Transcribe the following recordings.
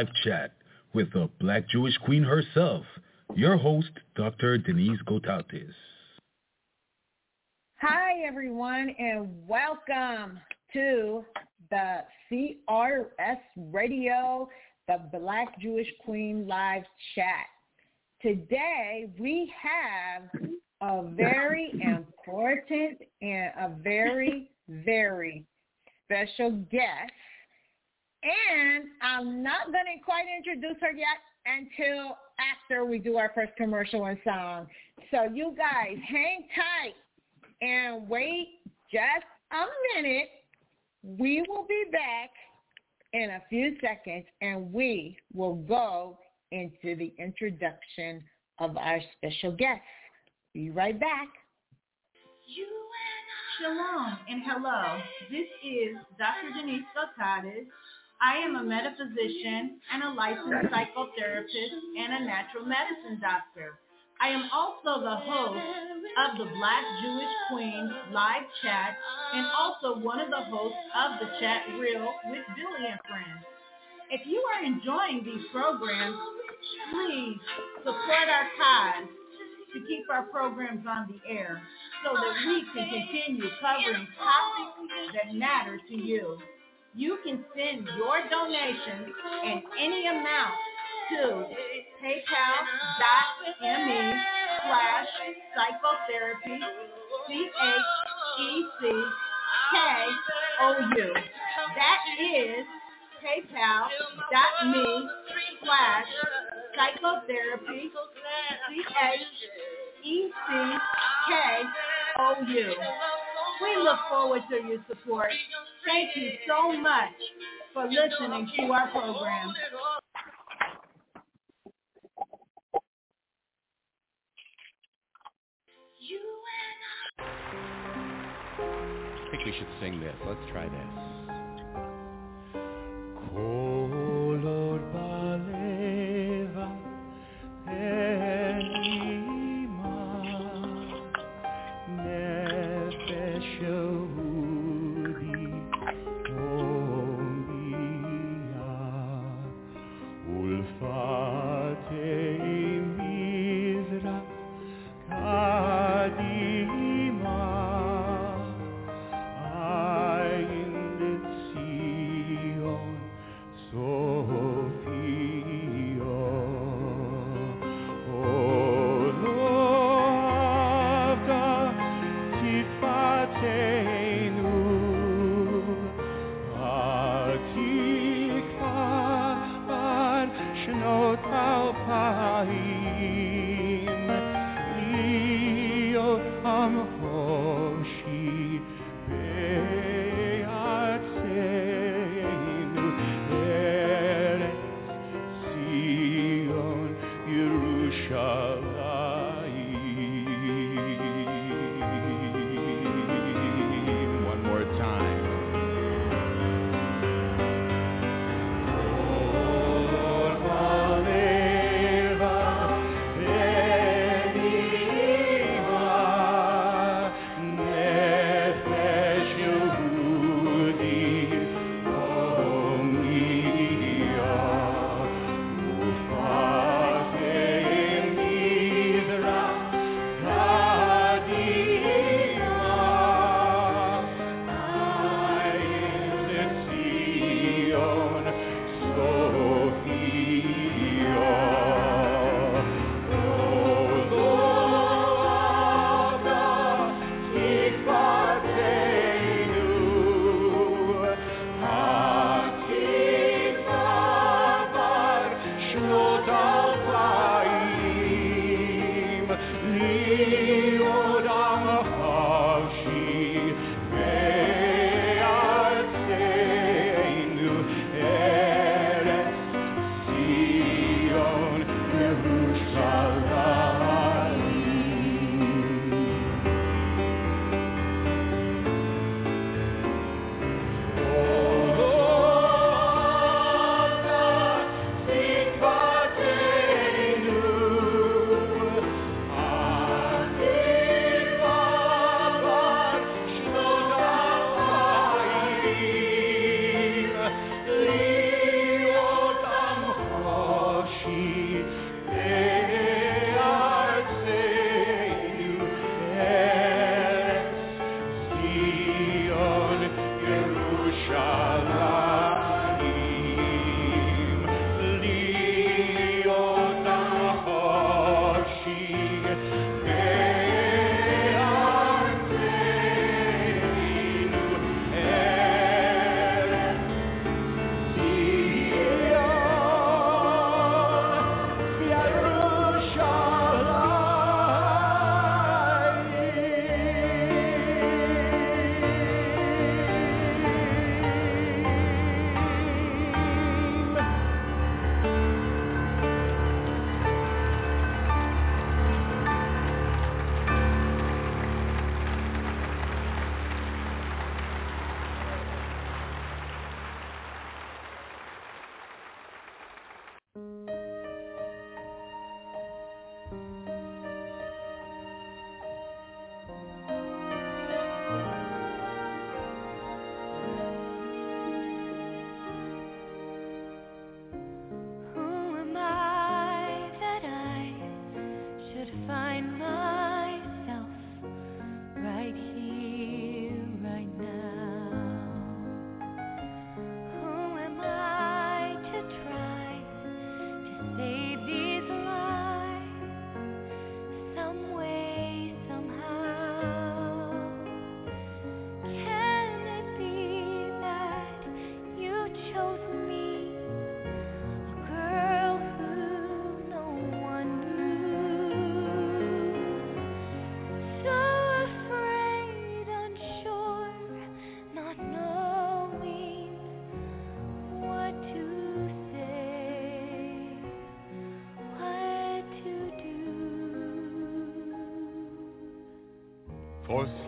live chat with the Black Jewish Queen herself, your host, Dr. Denise Gotatis. Hi, everyone, and welcome to the CRS Radio, the Black Jewish Queen live chat. Today, we have a very important and a very, very special guest. And I'm not going to quite introduce her yet until after we do our first commercial and song. So you guys hang tight and wait just a minute. We will be back in a few seconds and we will go into the introduction of our special guest. Be right back. Shalom and hello. This is Dr. Denise Gotatis. I am a metaphysician and a licensed psychotherapist and a natural medicine doctor. I am also the host of the Black Jewish Queen live chat and also one of the hosts of the Chat Reel with Billy and Friends. If you are enjoying these programs, please support our cause to keep our programs on the air so that we can continue covering topics that matter to you. You can send your donations in any amount to paypal.me slash psychotherapy C-H-E-C-K-O-U. That is paypal.me slash psychotherapy C-H-E-C-K-O-U. We look forward to your support. Thank you so much for listening to our program. I think we should sing this. Let's try this. Oh, Kolor baleva ulfatei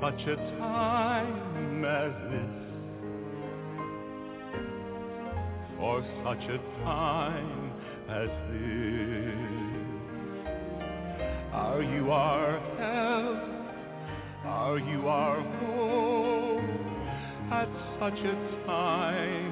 such a time as this. For such a time as this. Are you our help? Are you our hope? At such a time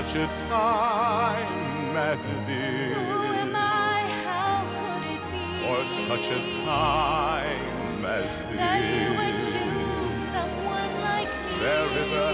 such a time as this. Who am I? How could it be? For such a time as this. That you would choose someone like me. There is a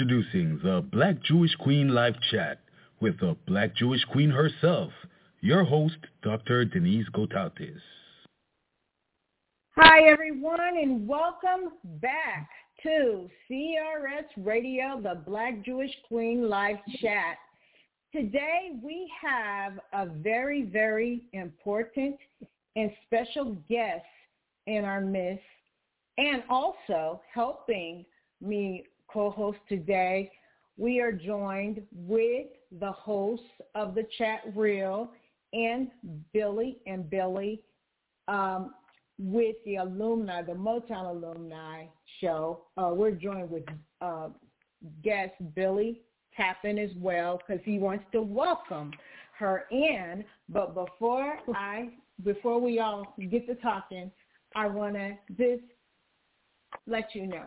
Introducing the Black Jewish Queen Live Chat with the Black Jewish Queen herself, your host, Dr. Denise Gotatis. Hi, everyone, and welcome back to CRS Radio, the Black Jewish Queen Live Chat. Today, we have a very, very important and special guest in our midst and also helping me co-host today. We are joined with the hosts of the chat reel and Billy and Billy um, with the alumni, the Motown alumni show. Uh, we're joined with uh, guest Billy Tappan as well because he wants to welcome her in. But before I, before we all get to talking, I want to just let you know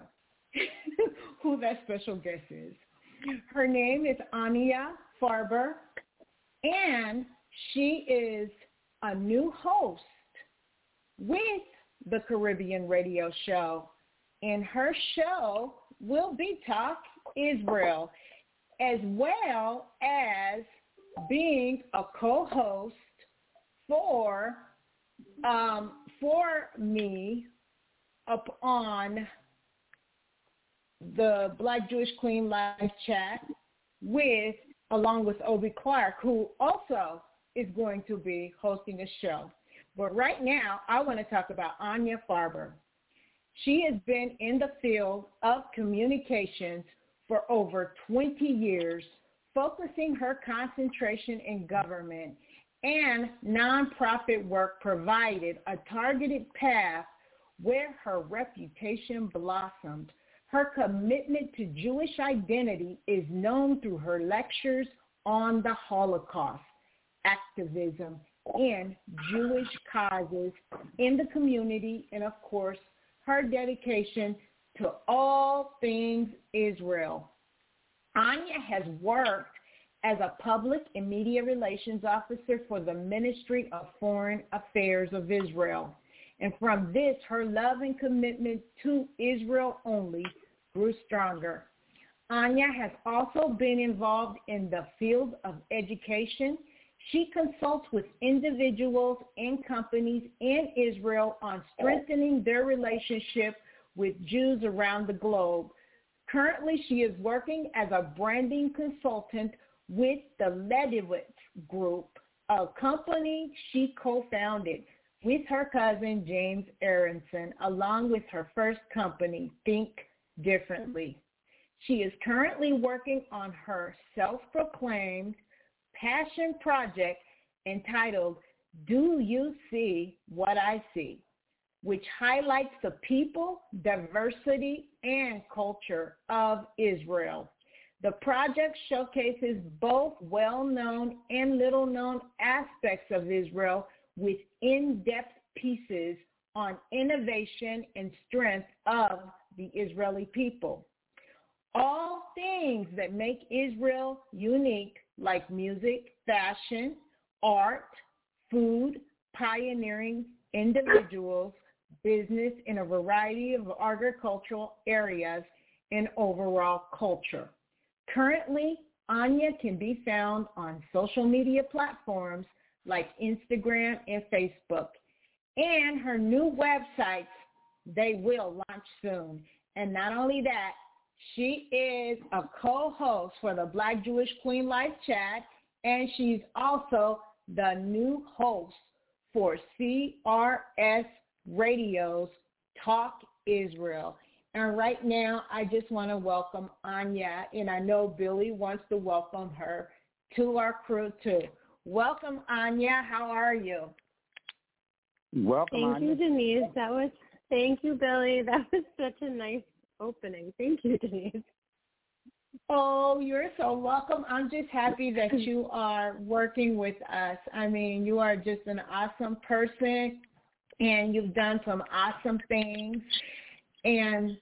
who that special guest is. Her name is Anya Farber, and she is a new host with the Caribbean radio show. And her show will be Talk Israel, as well as being a co-host for um, for me up on the Black Jewish Queen live chat with along with Obi Clark, who also is going to be hosting a show. But right now, I want to talk about Anya Farber. She has been in the field of communications for over 20 years, focusing her concentration in government and nonprofit work provided a targeted path where her reputation blossomed. Her commitment to Jewish identity is known through her lectures on the Holocaust, activism, and Jewish causes in the community, and of course, her dedication to all things Israel. Anya has worked as a public and media relations officer for the Ministry of Foreign Affairs of Israel. And from this, her love and commitment to Israel only grew stronger. Anya has also been involved in the field of education. She consults with individuals and companies in Israel on strengthening their relationship with Jews around the globe. Currently, she is working as a branding consultant with the Ledewitz Group, a company she co-founded with her cousin James Aaronson, along with her first company, Think Differently. She is currently working on her self-proclaimed passion project entitled Do You See What I See? which highlights the people, diversity, and culture of Israel. The project showcases both well-known and little-known aspects of Israel with in-depth pieces on innovation and strength of the Israeli people. All things that make Israel unique, like music, fashion, art, food, pioneering individuals, business in a variety of agricultural areas, and overall culture. Currently, Anya can be found on social media platforms like Instagram and Facebook. And her new websites, they will launch soon. And not only that, she is a co-host for the Black Jewish Queen Live Chat, and she's also the new host for CRS Radio's Talk Israel. And right now, I just want to welcome Anya, and I know Billy wants to welcome her to our crew too. Welcome, Anya. How are you? Welcome, Thank Anya. you, Denise. That was thank you, Billy. That was such a nice opening. Thank you, Denise. Oh, you're so welcome. I'm just happy that you are working with us. I mean, you are just an awesome person and you've done some awesome things. And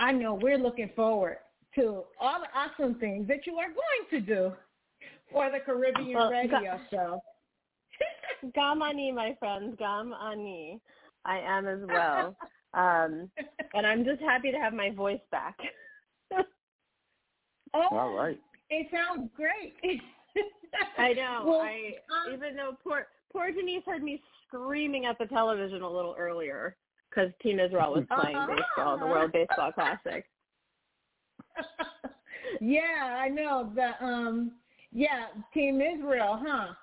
I know we're looking forward to all the awesome things that you are going to do for the Caribbean Well, Radio God- Show. Gamani, my friends. Gamani. I am as well. Um, and I'm just happy to have my voice back. oh, All right. It sounds great. I know. Well, I um, even though poor poor Denise heard me screaming at the television a little earlier because Team Israel was playing Uh-huh. baseball, the World Baseball Classic. yeah, I know. The um Yeah, Team Israel, huh?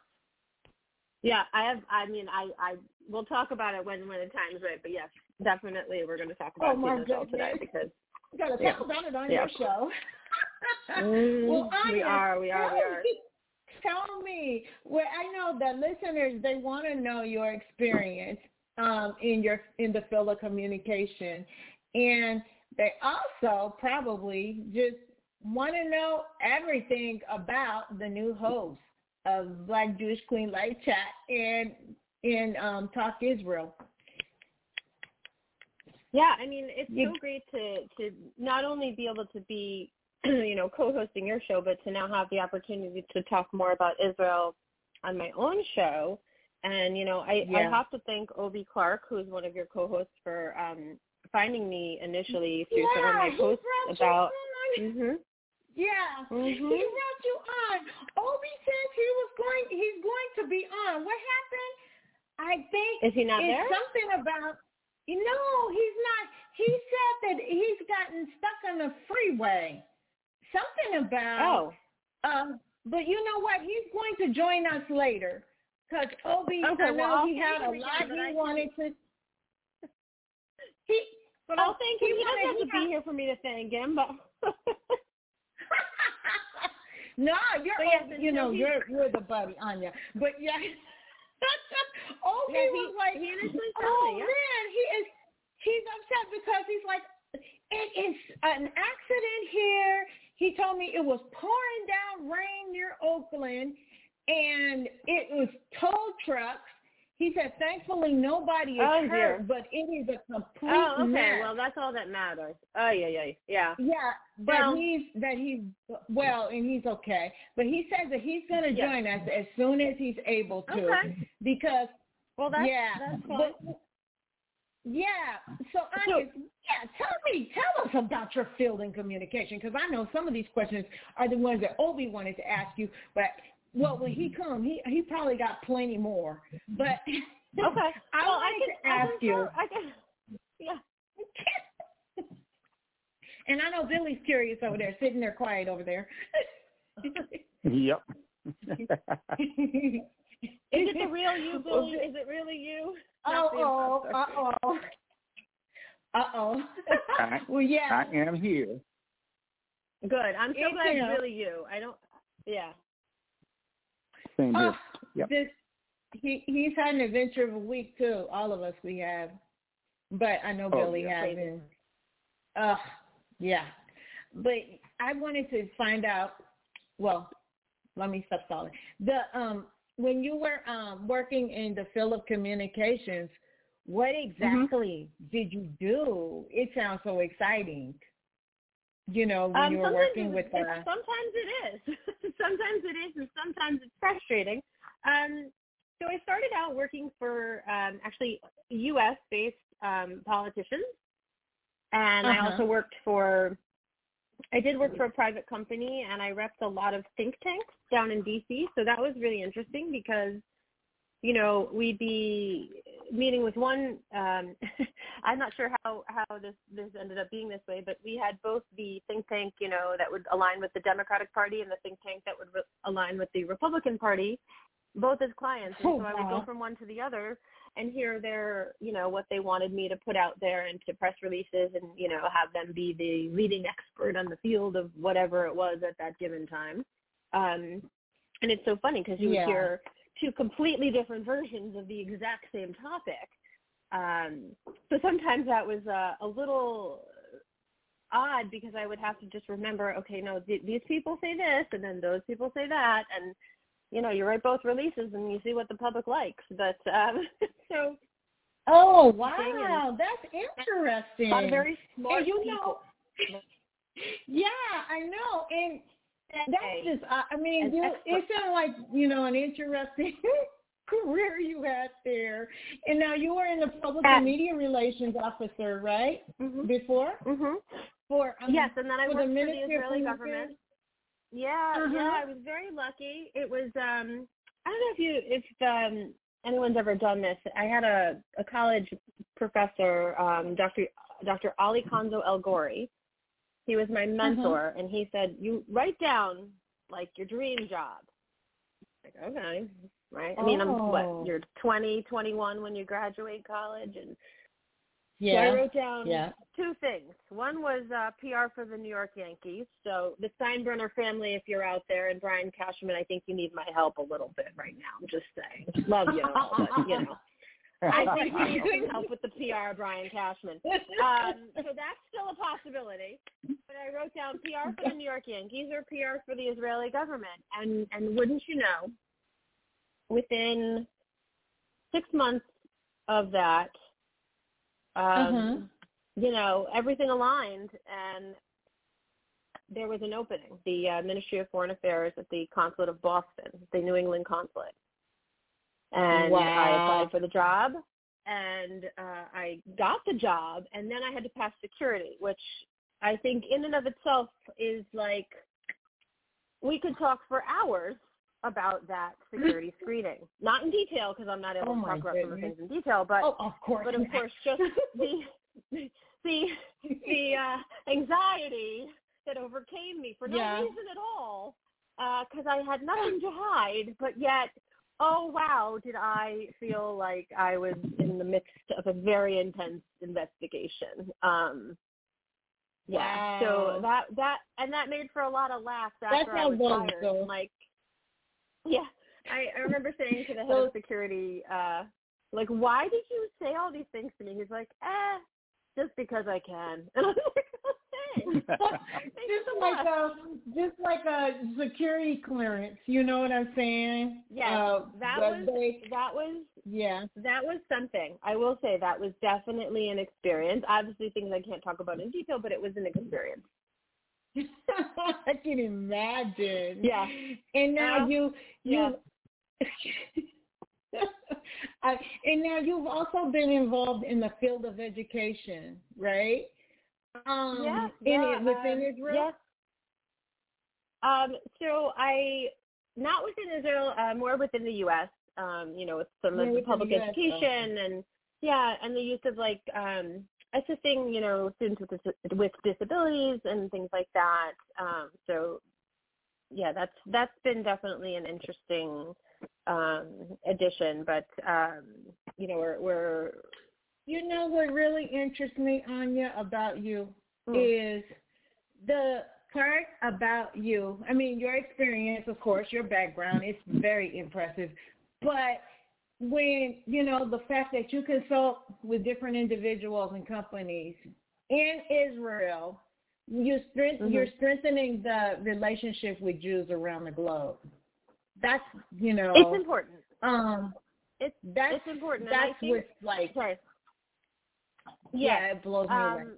Yeah, I have. I mean, I I we'll talk about it when when the time's right. But yes, definitely we're going to talk about oh, Team Israel today because You gotta Yeah. talk about it on Yeah. your show. Mm, well, we are, we are, we are. Tell me, well, I know that listeners they want to know your experience um, in your in the field of communication, and they also probably just want to know everything about the new host of Black Jewish Queen Live Chat and in um, Talk Israel. Yeah, I mean, it's You- so great to to not only be able to be, you know, co-hosting your show, but to now have the opportunity to talk more about Israel on my own show. And you know, I I have to thank Obi Clark, who is one of your co-hosts, for um finding me initially through some of my he posts about. on. hmm Yeah, Mhm. he brought you on. Obi says he was going. He's going to be on. What happened? I think Is he not there? something about. No, he's not. He said that he's gotten stuck on the freeway. Something about. Oh, Um, but you know what? He's going to join us later because Obi. Okay, I well, know I'll he had a lot he I wanted to. He. but I'll thank him. he doesn't have to be here for me to thank him, but. no, you're yes, oh, you know you're you're the buddy, Anya. But yeah, oh, Yeah, he, he- was like, he oh me, yeah. man, he is he's upset because he's like, it is an accident here. He told me it was pouring down rain near Oakland, and it was tow trucks. He said, thankfully nobody is Oh, hurt, dear. but it is a complete Oh, okay. mess. Well, that's all that matters. Oh, yeah, yeah, yeah. Yeah, that Well- he's that he's well and he's okay. But he says that he's going to Yes. join us as soon as he's able to Okay. because Well, that's yeah, that's but yeah. So Anya, yeah, tell me, tell us about your field in communication because I know some of these questions are the ones that Obi wanted to ask you, but well, when he come, he he probably got plenty more. But okay. I well, I can to ask I can, you. I can. Yeah. And I know Billy's curious over there, sitting there quiet over there. Yep. Is it the real you, Billy? Is it really you? Uh oh. uh oh, uh oh. I- well, yeah. I am here. Good. I'm so It's, glad it's really you. I don't. Yeah. Same Oh. Yep. this he he's had an adventure of a week too. All of us we have, but I know Oh, Billy yeah. has. And, uh, yeah. But I wanted to find out. Well, let me stop stalling. The um when you were um working in the field of communications, what exactly did you do? It sounds so exciting. You know, when Um, you were working with it's- uh, sometimes it is. sometimes it is, and sometimes it's frustrating. Um, so I started out working for um, actually U.S. based um, politicians, and I Uh-huh. also worked for. I did work for a private company, and I repped a lot of think tanks down in D.C. So that was really interesting because you know, we'd be meeting with one. Um, I'm not sure how how this this ended up being this way, but we had both the think tank, you know, that would align with the Democratic Party and the think tank that would re- align with the Republican Party, both as clients. And Oh, so I would go from one to the other and hear their, you know, what they wanted me to put out there into press releases, and you know, have them be the leading expert on the field of whatever it was at that given time. Um, and it's so funny because you Yeah. would hear two completely different versions of the exact same topic. Um, so sometimes that was uh, a little odd because I would have to just remember, okay, no, th- these people say this, and then those people say that, and you know, you write both releases and you see what the public likes. But um, so Oh wow, that's interesting. a very smart and you people. know, yeah, I know, and that's just. I I mean, An you, it sounded like you know an interesting career you had there. And now you were in the public and media relations officer, right? Mhm. Before Mhm. for um, yes, and then I worked the for the Israeli government. Yeah, Uh-huh. yeah, I was very lucky. It was um I don't know if you if um anyone's ever done this. I had a, a college professor, um, Dr. Dr. Ali Konzo El Gori. He was my mentor and he said, You write down like your dream job. Like, okay, right? I mean, I'm what? Oh. You're 20, 21 when you graduate college, and Yeah. so I wrote down Yeah. two things. One was uh, PR for the New York Yankees. So the Steinbrenner family, if you're out there, and Brian Cashman, I think you need my help a little bit right now. I'm just saying. Love you, all, but you know. I think you need some help with the PR, Brian Cashman. Um, so that's still a possibility. But I wrote down PR for the New York Yankees or PR for the Israeli government. And and wouldn't you know, within six months of that, um, Uh-huh. you know, everything aligned and there was an opening. The uh, Ministry of Foreign Affairs at the Consulate of Boston, the New England Consulate. And I applied for the job and uh, I got the job and then I had to pass security, which I think in and of itself is like we could talk for hours about that security screening. Not in detail because I'm not able Oh to talk about some of the things in detail, but oh, of course. but of course just the the the uh, anxiety that overcame me for no Yeah. reason at all because I had nothing to hide, but yet oh wow did I feel like I was in the midst of a very intense investigation. Um, yeah, Wow. so that that and that made for a lot of laughs That's after I how was fired. go. Like, yeah, I, I remember saying to the head So- of security, uh, like, why did you say all these things to me? He's like, eh, just because I can. And I was like. Just like a just like a security clearance. You know what I'm saying? Yes, Uh, that was they- that was yeah. that was something. I will say that was definitely an experience. Obviously, things I can't talk about in detail, but it was an experience. I can imagine. Yeah. And now Uh, you yeah. you I, and now you've also been involved in the field of education, right? Um yeah, in yeah, it within um, Israel? Yes. Um, so I, not within Israel, uh, more within the U.S. Um, you know, with some Yeah, of the public the US, education and yeah, and the use of like um, assisting, you know, students with dis- with disabilities and things like that. Um, so yeah, that's that's been definitely an interesting um, addition, but um, you know, we're we're You know what really interests me, Anya, about you Mm. is the part about you. I mean, your experience, of course, your background is very impressive. But when, you know, the fact that you consult with different individuals and companies in Israel, you strength, Mhm. you're strengthening the relationship with Jews around the globe. That's, you know, it's important. um, It's that's it's important. that's what's like, sorry. Yeah, it blows me away. Um,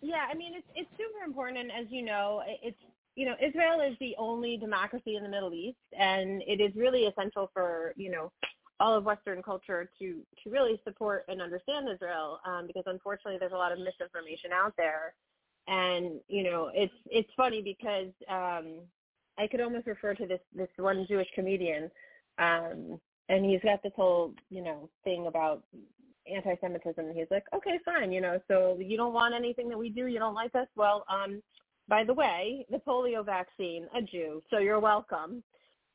yeah, I mean it's it's super important, and as you know, it's you know Israel is the only democracy in the Middle East, and it is really essential for you know all of Western culture to to really support and understand Israel, um, because unfortunately there's a lot of misinformation out there, and you know it's it's funny because um, I could almost refer to this this one Jewish comedian, um, and he's got this whole you know thing about anti-Semitism. And he's like, okay, fine, you know, so you don't want anything that we do, you don't like us. Well, um, by the way, the polio vaccine, a Jew, so you're welcome.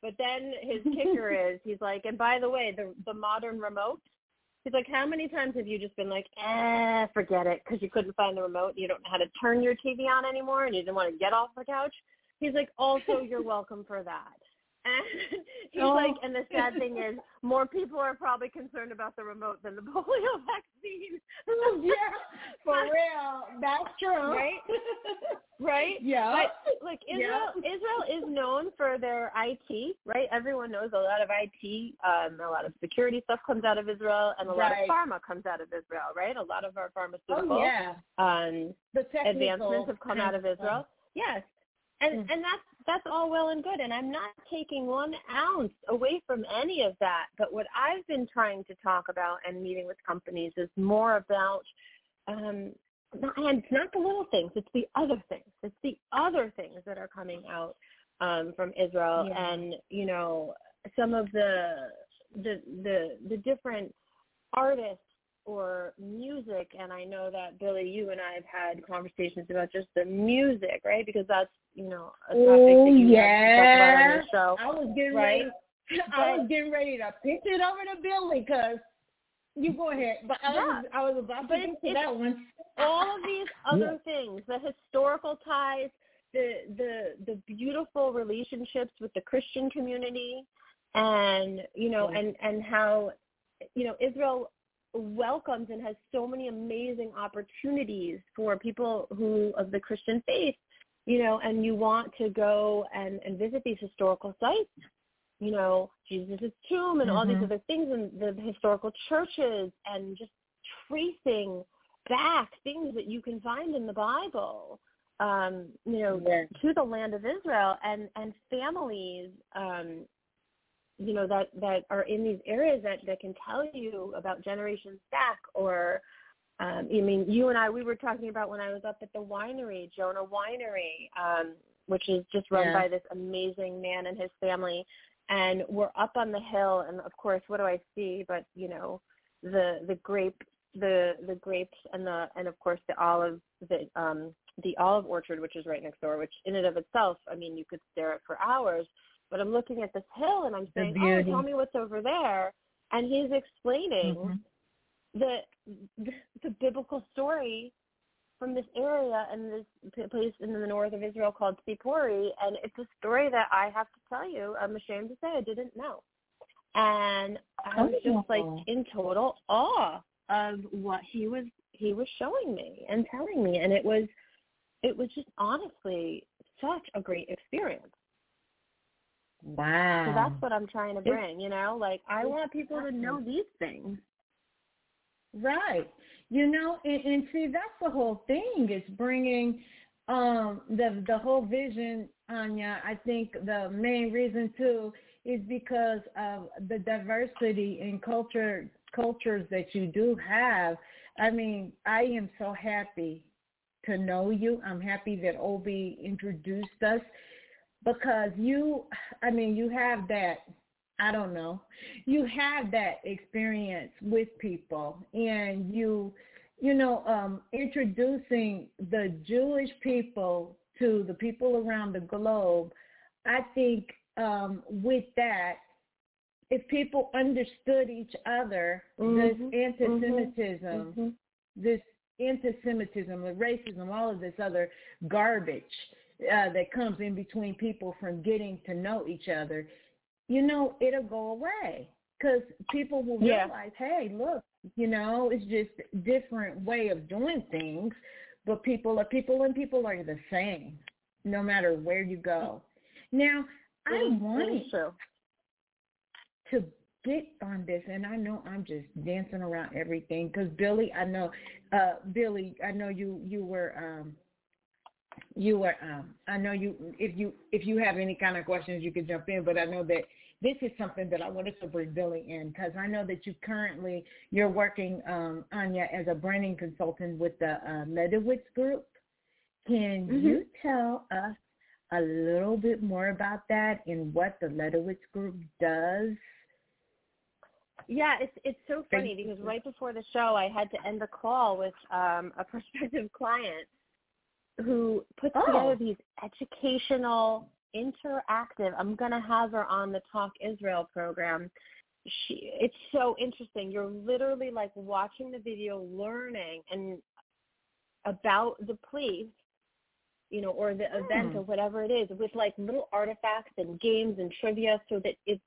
But then his kicker is, he's like, and by the way, the the modern remote. He's like, how many times have you just been like, eh, forget it, because you couldn't find the remote, and you don't know how to turn your TV on anymore, and you didn't want to get off the couch. He's like, also, you're welcome for that. And he's Oh. like, and the sad thing is, more people are probably concerned about the remote than the polio vaccine. yeah, for real. That's true. Right? right? Yeah. But like Israel, Israel is known for their IT, right? Everyone knows a lot of IT, um, a lot of security stuff comes out of Israel, and a lot Right. of pharma comes out of Israel, right? A lot of our pharmaceutical oh yeah. um, The advancements have come out of Israel. Yes. And Mm. and that's that's all well and good and I'm not taking one ounce away from any of that. But what I've been trying to talk about and meeting with companies is more about um not, and it's not the little things, it's the other things. It's the other things that are coming out um from Israel Yeah. and, you know, some of the the the the different artists or music and I know that Billy you and I have had conversations about just the music, right? Because that's, you know, a topic Oh that you yeah. have to talk I was getting right? ready. I was getting ready to pitch it over to Billy because you go ahead. But I was I was about to But get to that one. all of these other things, the historical ties, the the the beautiful relationships with the Christian community and you know Yeah. and and how you know Israel welcomes and has so many amazing opportunities for people who of the Christian faith, you know, and you want to go and and visit these historical sites you know, Jesus' tomb and all these Mhm. other things and the historical churches and just tracing back things that you can find in the Bible, um, you know, Yeah. to the land of Israel and, and families, um, you know, that, that are in these areas that, that can tell you about generations back or um, I mean, you and I, we were talking about when I was up at the winery, Jonah Winery, um, which is just run Yeah. by this amazing man and his family. And we're up on the hill, and of course, what do I see? But you know, the the grape, the the grapes, and the and of course the olive, the um the olive orchard, which is right next door. Which in and of itself, I mean, you could stare at for hours. But I'm looking at this hill, and I'm saying, "Oh, tell me what's over there." And he's explaining Mhm. the, the the biblical story from this area and this place in the north of Israel called Sipori, and it's a story that I have to tell you, I'm ashamed to say I didn't know, and I was just like Oh. in total awe of what he was he was showing me and telling me, and it was it was just honestly such a great experience. Wow. So that's what I'm trying to bring, you know, like I want people to know these things. Right. You know, and, and see, that's the whole thing. It's bringing um the the whole vision, Anya. I think the main reason too is because of the diversity in culture cultures that you do have. I mean, I am so happy to know you. I'm happy that Obi introduced us because you, I mean, you have that I don't know. You have that experience with people and you you know um introducing the Jewish people to the people around the globe. I think um with that if people understood each other, this Mhm, anti-Semitism, Mhm. this anti-Semitism, the racism, all of this other garbage uh, that comes in between people from getting to know each other, you know, it'll go away because people will Yeah. realize, hey, look, you know, it's just different way of doing things, but people are people and people are the same no matter where you go. Now, I It is- it wanted is to get on this, and I know I'm just dancing around everything because Billy, I know, uh, Billy, I know you you were um, you were um, I know you if you if you have any kind of questions you can jump in, but I know that this is something that I wanted to bring Billy in because I know that you currently you're working um, Anya as a branding consultant with the uh, Ledewitz Group. Can Mhm. you tell us a little bit more about that and what the Ledewitz Group does? Yeah, it's it's so funny because right before the show, I had to end the call with um, a prospective client who puts Oh. together these educational, interactive. I'm gonna have her on the Talk Israel program. She, it's so interesting. You're literally like watching the video, learning and about the place, you know, or the event Hmm. or whatever it is, with like little artifacts and games and trivia, so that it's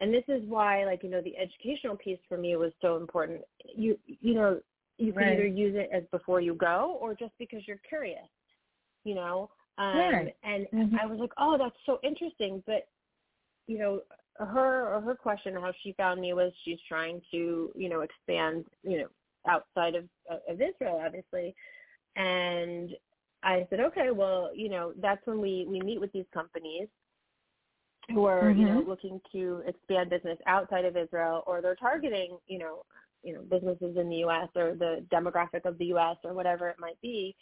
and this is why like you know the educational piece for me was so important you you know you can Right. either use it as before you go or just because you're curious you know um Right. and Mhm. i was like oh that's so interesting but you know her or her question how she found me was she's trying to you know expand you know outside of of israel obviously and i said okay well you know that's when we we meet with these companies who are you know Mhm. looking to expand business outside of Israel or they're targeting you know you know businesses in the US or the demographic of the US or whatever it might be.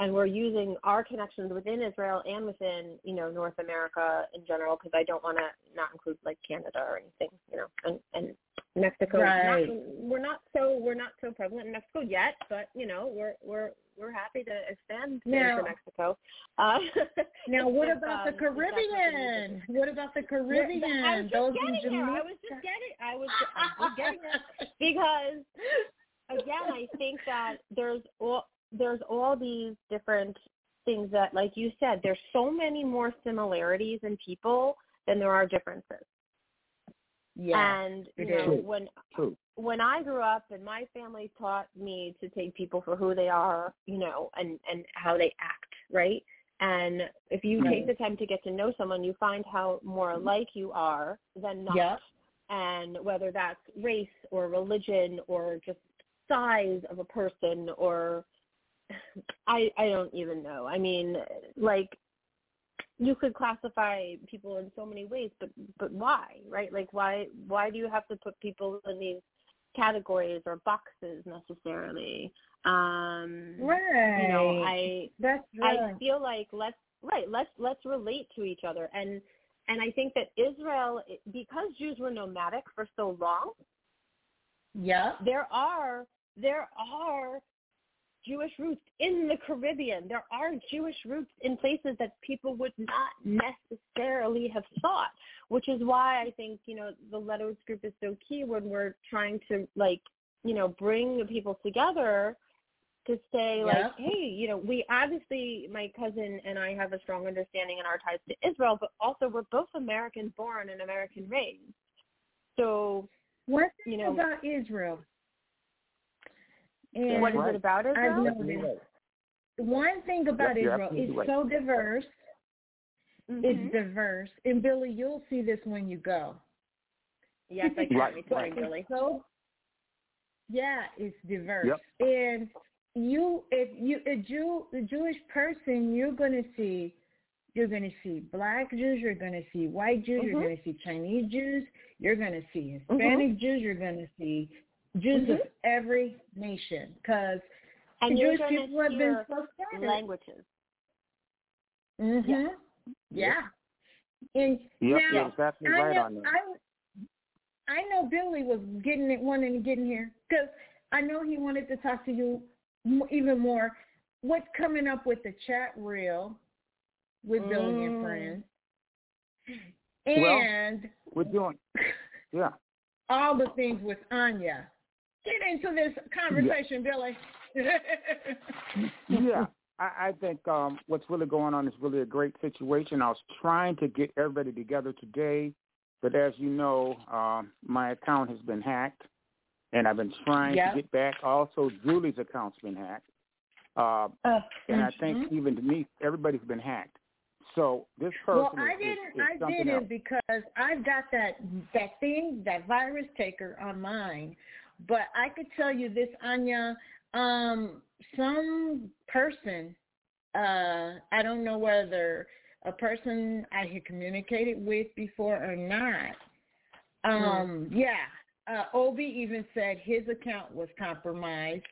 And we're using our connections within Israel and within you know North America in general because I don't want to not include like Canada or anything you know and and Mexico. Right. Not, we're not so we're not so prevalent in Mexico yet, but you know we're we're we're happy to expand Now- to Mexico. Uh, Now, what about the um, if that's what we need. Caribbean? What about the Caribbean? I was just Those getting in there. I was just getting. I was, I was getting there because again, I think that there's all there's all these different things that, like you said, there's so many more similarities in people than there are differences. Yeah. and you know is. when True. when I grew up and my family taught me to take people for who they are, you know, and and how they act, right? And if you take the time to get to know someone, you find how more mm-hmm. alike you are than not. Yep. And whether that's race or religion or just size of a person or I I don't even know. I mean, like you could classify people in so many ways, but but why, right? Like why why do you have to put people in these categories or boxes necessarily? Um right. you know, I That's I feel like let's right, let's let's relate to each other and and I think that Israel because Jews were nomadic for so long, Yeah. there are there are Jewish roots in the Caribbean. There are Jewish roots in places that people would not necessarily have thought, which is why I think, you know, the Ledewitz group is so key when we're trying to like, you know, bring the people together to say like, hey, you know, we obviously my cousin and I have a strong understanding in our ties to Israel, but also we're both American born and American raised. So thing You know- about Israel. And what is right. it about I've Israel? noticed one thing about Yep, Israel absolutely is right. so diverse. Mhm. It's diverse. And Billy, you'll see this when you go. Yes, I can. Right, Me right. Billy. So yeah, it's diverse. Yep. And you if you a Jew a Jewish person, you're gonna see you're gonna see black Jews, you're gonna see white Jews, Mhm. you're gonna see Chinese Jews, you're gonna see Hispanic Jews, you're gonna see Jews of Mhm. every nation because And the you're Jewish gonna people have been hear so scattered. languages. Mm-hmm. Yeah. Yeah. And Yep, now you're exactly I right know, on that. I, I know Billy was getting it, wanting to get in here because I know he wanted to talk to you even more. What's coming up with the chat reel with Billy and Mm. friends, Well- and We're doing, yeah. all the things with Anya. Get into this conversation, Billy. yeah, I, I think um, what's really going on is really a great situation. I was trying to get everybody together today, but as you know, um, my account has been hacked, and I've been trying Yep. to get back. Also, Julie's account's been hacked, uh, Uh, and I think even Denise, everybody's been hacked. So this person Well, I is, didn't. is, is I didn't else. because I've got that that thing, that virus taker on mine. But I could tell you this, Anya. Um, some person, uh, I don't know whether a person I had communicated with before or not. Um, yeah. Uh, Obi even said his account was compromised.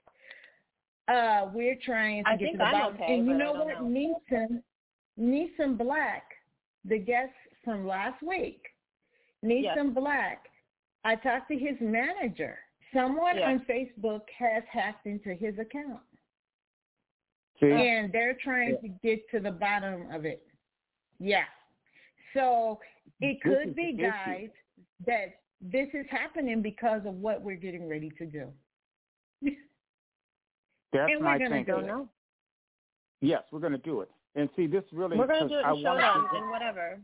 Uh, we're trying to I get think to the I'm bottom. okay, and you know what? know. Nissim, Nissim Black, the guest from last week, Nissim Yes. Black, I talked to his manager. Someone Yeah. on Facebook has hacked into his account, See, and they're trying Yeah. to get to the bottom of it. Yeah. So it could be, the issue. guys, that this is happening because of what we're getting ready to do. that's and we're gonna thing. do it. know. Yes, we're going to do it. And see, this really We're going to do it I and show wanted and whatever.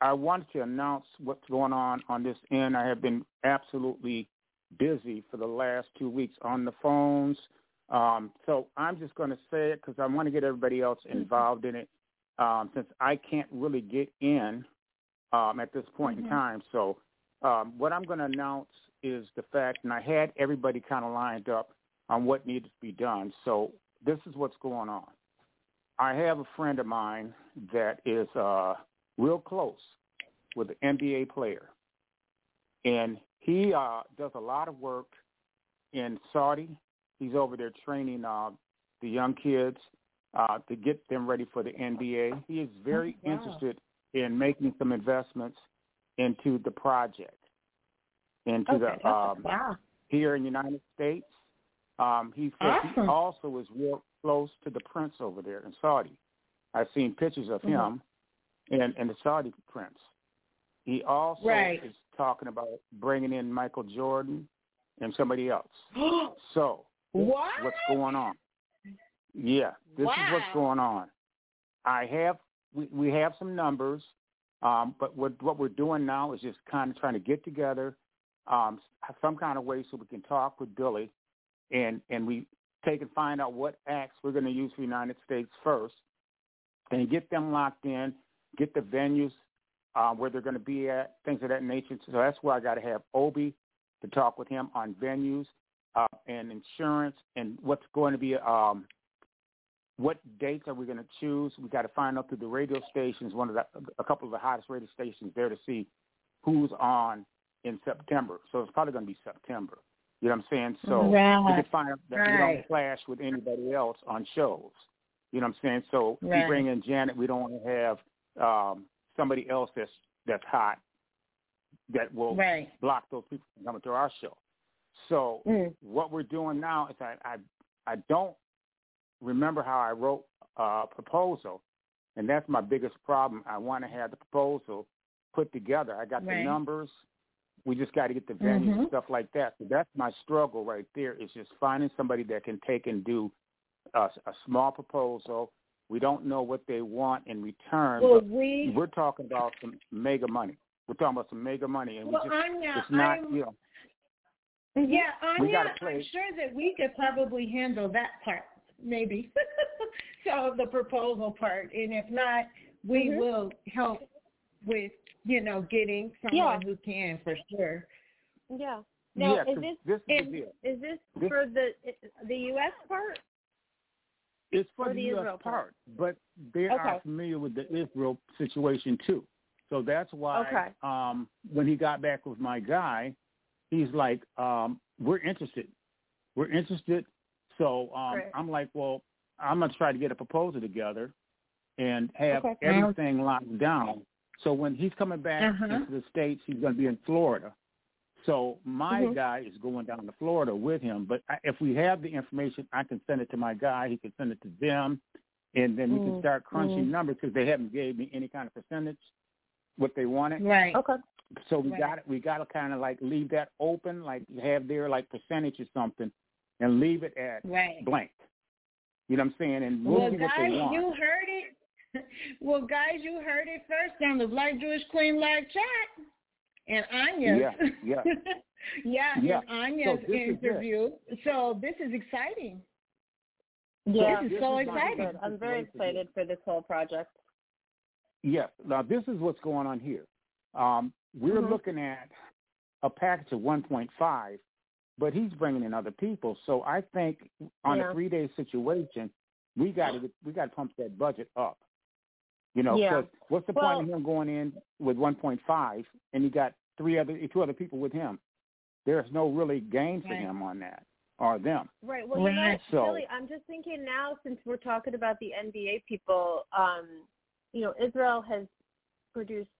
I wanted to announce what's going on on this end. I have been absolutely busy for the last two weeks on the phones. Um, so I'm just going to say it because I want to get everybody else involved in it um, since I can't really get in um, at this point in Mhm. time. So um, what I'm going to announce is the fact, and I had everybody kind of lined up on what needed to be done. So this is what's going on. I have a friend of mine that is uh, real close with an NBA player, and he uh, does a lot of work in Saudi. He's over there training uh, the young kids uh, to get them ready for the NBA. He is very Wow. interested in making some investments into the project. into okay. the um, wow. here in the United States. Um, he says Awesome. he also is real close to the prince over there in Saudi. I've seen pictures of him and, and the Saudi prince. He also Right. is talking about bringing in Michael Jordan and somebody else. So what? what's going on? Yeah, this is what's going on. I have we, we have some numbers, um, but what what we're doing now is just kind of trying to get together, um, some kind of way so we can talk with Billy, and and we take and find out what acts we're going to use for the United States first, and get them locked in, get the venues uh, where they're going to be at, things of that nature. So that's where I got to have Obi to talk with him on venues uh, and insurance and what's going to be um, what dates are we going to choose? We got to find out through the radio stations, one of the a couple of the hottest radio stations there to see who's on in September. So it's probably going to be September. You know what I'm saying? So we can find out that we don't clash with anybody else on shows. You know what I'm saying? So Right. we bring in Janet, we don't want to have um, somebody else that's that's hot that will Right. block those people from coming to our show. So Mm. what we're doing now is I I, I don't remember how I wrote a proposal, and that's my biggest problem. I want to have the proposal put together. I got the numbers. We just got to get the venue and Mhm. stuff like that. So that's my struggle right there. Is just finding somebody that can take and do a, a small proposal. We don't know what they want in return. Well, but we we're talking about some mega money. We're talking about some mega money, and well, we just Anya, it's not I'm, you know yeah, We Anya, gotta. I'm sure that we could probably handle that part, maybe. so the proposal part, and if not, we Mhm. will help with you know getting someone who can for sure. Yeah. Now, yeah. is 'cause this this is is, is this This- for the the U.S. part? It's for Or the, the U.S. Israel part, but they Okay. are familiar with the Israel situation too. So that's why Okay. um, when he got back with my guy, he's like, um, "We're interested. We're interested." So um, Great. I'm like, "Well, I'm gonna try to get a proposal together and have Okay. everything locked down." So when he's coming back Uh-huh. into the states, he's gonna be in Florida. So my Mhm. guy is going down to Florida with him. But I, if we have the information, I can send it to my guy. He can send it to them, and then we can Mm, start crunching mm. numbers because they haven't gave me any kind of percentage what they wanted. Right. Okay. So we Right. got we got to kind of like leave that open, like have their like percentage or something, and leave it at Right. blank. You know what I'm saying? And we'll Well, see what guys, they want. you heard it. Well, guys, you heard it first on the Black Jewish Queen live chat and Anya's. Yeah, yeah. yeah, Yeah. and Anya's So this is interview. So this is exciting. Yeah. This is this so is exciting. I'm very excited for this whole project. Yes. Now this is what's going on here. Um, we're Mhm. looking at a package of 1.5, but he's bringing in other people. So I think on Yeah. a three-day situation, we got to we got to pump that budget up. You know, Yeah. because what's the Well- point of him going in with 1.5 and he got three other two other people with him? There's no really gain for Right. him on that or them. Right. Well, you know, Right. So- Billy, I'm just thinking now since we're talking about the NBA people, um, you know, Israel has produced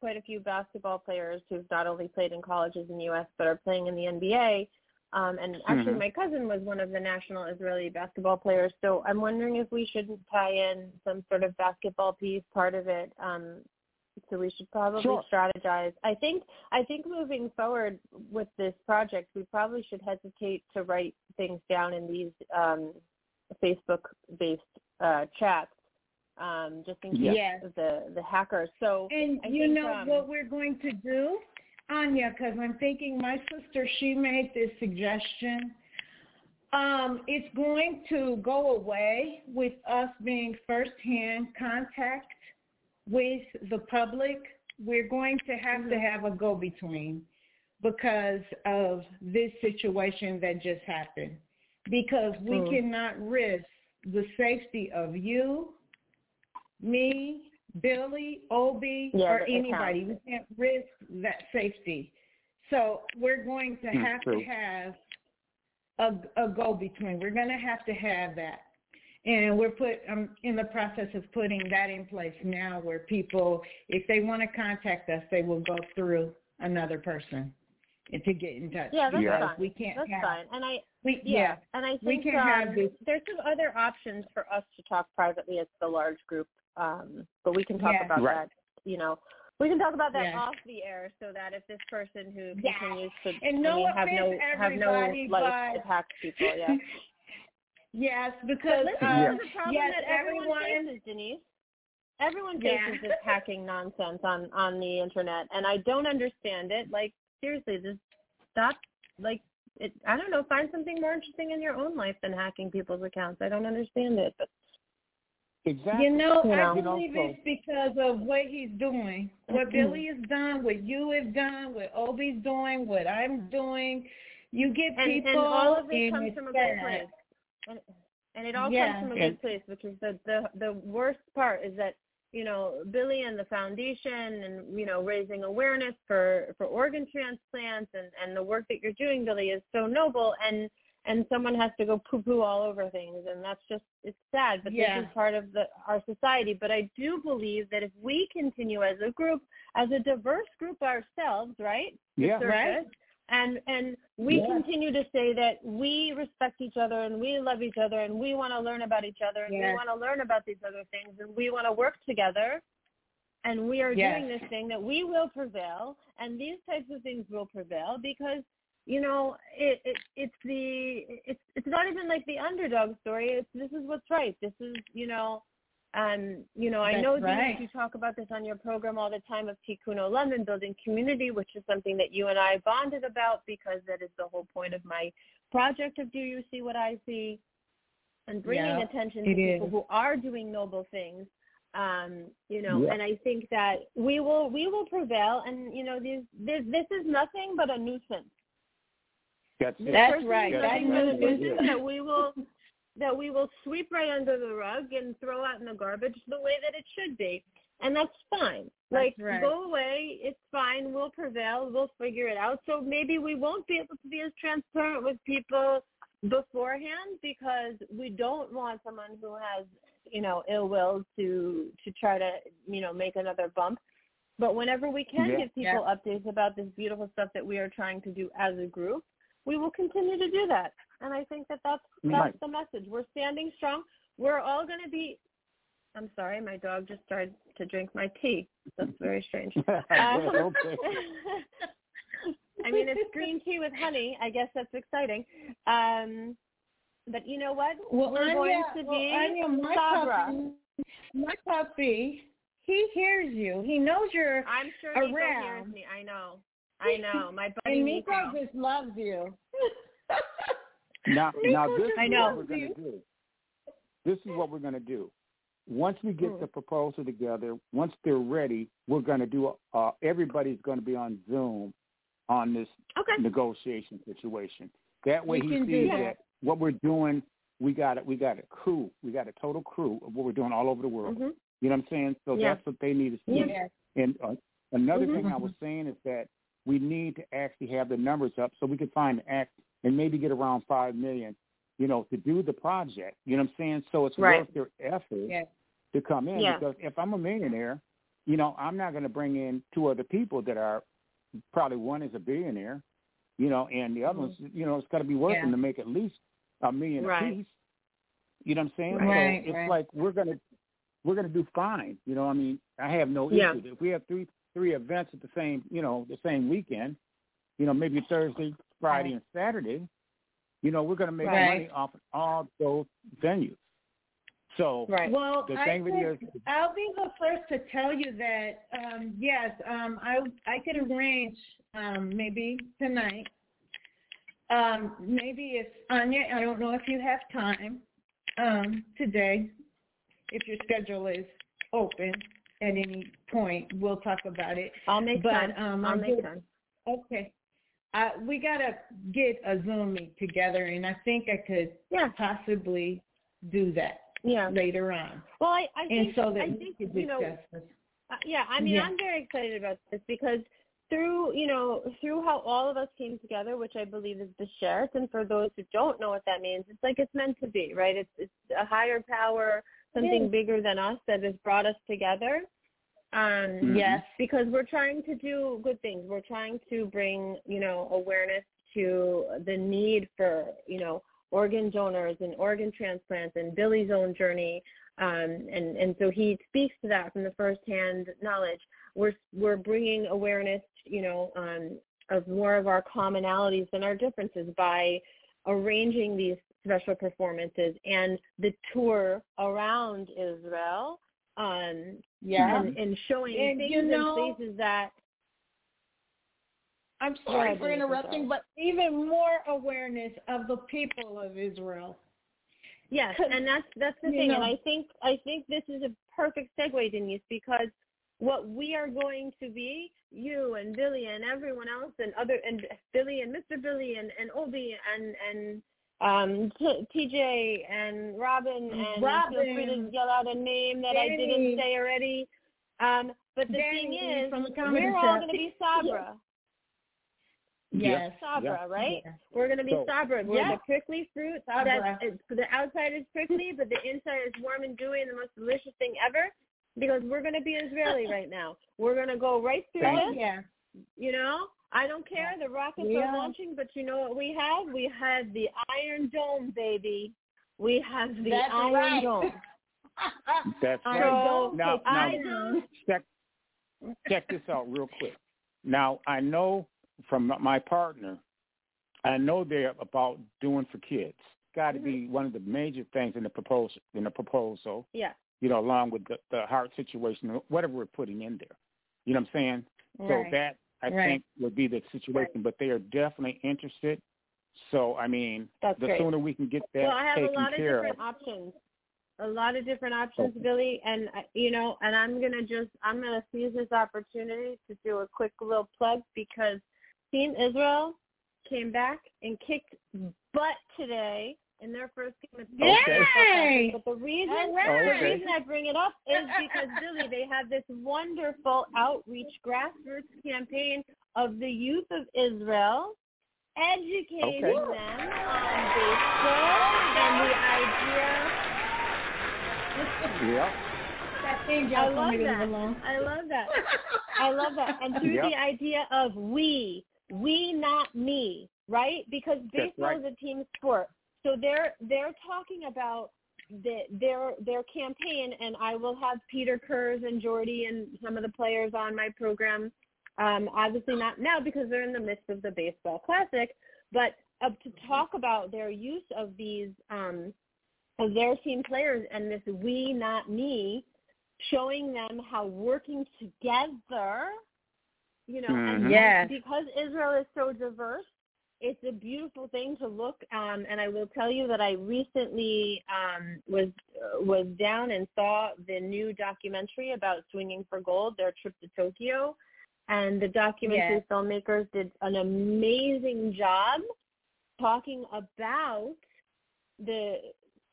quite a few basketball players who've not only played in colleges in the U.S. but are playing in the NBA. Um, and actually, Mhm. my cousin was one of the national Israeli basketball players. So I'm wondering if we shouldn't tie in some sort of basketball piece, part of it. Um, so we should probably Sure. strategize. I think I think moving forward with this project, we probably should hesitate to write things down in these um, Facebook-based uh, chats, um, just in case Yes. of the the hackers. So And I you think, know um, what we're going to do, Anya? Because I'm thinking my sister, she made this suggestion. Um, it's going to go away with us being firsthand contact with the public. We're going to have to have a go-between because of this situation that just happened. Because we Mm. cannot risk the safety of you, me, Billy, Obi, Yeah, or anybody. We can't risk that safety. So we're going to Hmm, have true. to have a, a go-between. We're going to have to have that. And we're put um, in the process of putting that in place now where people, if they want to contact us, they will go through another person. to get in touch. Yeah, that's because fine. We can't That's have, fine. And I We, yeah, yeah. and I we think can um, have this- there's some other options for us to talk privately as the large group. Um, but we can talk Yeah. about Right. that. You know, we can talk about that Yeah. off the air so that if this person who Yeah. continues to And I no mean, have no offense, have no everybody, life but- attack people, yeah. Yes, But because listen, um, this is a problem yes, that everyone everyone. faces, Denise. Everyone Yeah. faces this hacking nonsense on on the internet, and I don't understand it. Like seriously, just stop. Like it. I don't know. Find something more interesting in your own life than hacking people's accounts. I don't understand it, but Exactly. You know, You I know. You know, believe so- it's because of what he's doing, what hmm. Billy has done, what you have done, what Obi's doing, what I'm doing. You get and, people, and all of this and comes from a good place. And, and it all Yeah. comes from a good place, which is the, the the worst part is that you know Billy and the foundation and you know raising awareness for for organ transplants and and the work that you're doing, Billy, is so noble and and someone has to go poo poo all over things and that's just it's sad but Yeah. this is part of the our society but i do believe that if we continue as a group as a diverse group ourselves right The Yeah. Right. surface, and and we Yeah. continue to say that we respect each other and we love each other and we want to learn about each other and we want to learn about these other things and we want to work together and we are Yes. doing this thing that we will prevail and these types of things will prevail because you know it, it it's the it's it's not even like the underdog story it's this is what's right this is you know um you know i know right. you talk about this on your program all the time of tikkun olam building community which is something that you and i bonded about because that is the whole point of my project of do you see what i see and bringing Yeah, attention to people is. who are doing noble things um you know Yeah. and i think that we will we will prevail and you know these this this is nothing but a nuisance That's this it. That's right. That's nothing but a what it nuisance is. that we will that we will sweep right under the rug and throw out in the garbage the way that it should be and that's fine That's like right. go away it's fine we'll prevail we'll figure it out so maybe we won't be able to be as transparent with people beforehand because we don't want someone who has you know ill will to to try to you know make another bump but whenever we can Yeah. give people updates about this beautiful stuff that we are trying to do as a group we will continue to do that and i think that that's that's Right. the message we're standing strong we're all going to be i'm sorry my dog just started to drink my tea that's very strange okay. I mean, it's green tea with honey. I guess that's exciting. Um, but you know what? Well, We're Anya, going to well, be Anya, my Sabra. puppy, my puppy, he hears you. He knows you're, I'm sure Nico hears me. I know. I know. My buddy and Nico. Nico just loves you. Now, now this just I is know. what we're going to do. This is what we're going to do. Once we get Mm. the proposal together, once they're ready, we're going to do. Uh, everybody's going to be on Zoom on this Okay. negotiation situation. That way, We he sees that. that what we're doing. We got it. We got a crew. We got a total crew of what we're doing all over the world. hmm You know what I'm saying? So Yeah. that's what they need to see. Yeah. And uh, another Mhm. thing I was saying is that we need to actually have the numbers up so we can find the act and maybe get around five million, you know, to do the project. You know what I'm saying? So it's Right. worth their effort Yes. to come in Yeah. because if I'm a millionaire, you know, I'm not going to bring in two other people that are probably one is a billionaire, you know, and the other one's, you know, it's got to be Mm-hmm. Yeah. to make at least a million Right. apiece. You know what I'm saying? Right, so it's right. like we're gonna we're gonna do fine. You know, I mean, I have no Yeah. issue. If we have three three events at the same, you know, the same weekend, you know, maybe Thursday, Friday, and Saturday, you know, we're gonna make Right. money off of all those venues. So Right. Well, the I thing with you I'll be the first to tell you that um, yes, um, I I could arrange um, maybe tonight. Um, maybe if Anya, I don't know if you have time um, today. If your schedule is open at any point, we'll talk about it. I'll make But, time. um, I'll I'm make good. time. Okay. Uh, we gotta get a Zoom meet together, and I think I could Yeah. possibly do that Yeah. later on. Well, I, I And think so that I think could you know this. Uh, yeah, I mean, Yeah. I'm very excited about this because through, you know, through how all of us came together, which I believe is the Sheret, and for those who don't know what that means, it's like it's meant to be, right? It's it's a higher power, something bigger than us that has brought us together. Um, Mhm. Yes. because we're trying to do good things. We're trying to bring, you know, awareness to the need for, you know, organ donors and organ transplants and Billy's own journey. Um, and, and so he speaks to that from the firsthand knowledge. We're, we're bringing awareness, you know, um, of more of our commonalities than our differences by arranging these special performances and the tour around Israel um, Yeah. and, and showing And, things you know- and places that I'm sorry ahead, for interrupting, but even more awareness of the people of Israel. yes, 'Cause, and that's that's the you thing, and I think I think this is a perfect segue, Denise, because what we are going to be, you and Billy and everyone else, and other and Billy and Mr. Billy and and Obi and and um T- TJ and Robin and feel free to yell out a name that I didn't say already. Um, but the thing is, from the we're all going to be Sabra. Yes. Sabra, Yeah. right? Yeah. We're going to be So- Sabra. We're Yeah. the prickly fruit. Sabra. That the outside is prickly, but the inside is warm and dewy and the most delicious thing ever. Because we're going to be Israeli right now. We're going to go right through Thank this. yeah. You know, I don't care. The rockets We are are. launching, but you know what we have? We have the Iron Dome, baby. We have the That's Iron right. Dome. That's I right. don't Now, take now check check this out real quick. Now I know from my partner, I know they're about doing for kids. Got to be mm-hmm. one of the major things in the proposal. In the proposal, Yeah. you know, along with the, the heart situation, whatever we're putting in there. You know what I'm saying? So Right. that I Right. think would be the situation. But they are definitely interested. So I mean, That's the great. sooner we can get that well, I have a lot of care different of. options. A lot of different options, Okay. Billy, and uh, you know, and I'm gonna just I'm gonna seize this opportunity to do a quick little plug because Team Israel came back and kicked butt today in their first game of the Okay. Yay! But the reason All the reason I bring it up is because Billy, they have this wonderful outreach grassroots campaign of the youth of Israel educating Okay. them on baseball and the idea Yeah. That thing I love me to leave that. I love that. I love that. And through Yep. the idea of we, we not me, right? Because baseball right. is a team sport. So they're they're talking about the, their their campaign, and I will have Peter Kurz and Jordy and some of the players on my program. Um, obviously not now because they're in the midst of the baseball classic, but uh, to talk about their use of these um, of their team players and this we not me showing them how working together, you know, and Mhm. Yes. because Israel is so diverse, it's a beautiful thing to look. Um, and I will tell you that I recently um, was uh, was down and saw the new documentary about swinging for gold, their trip to Tokyo, and the documentary Yes. filmmakers did an amazing job talking about the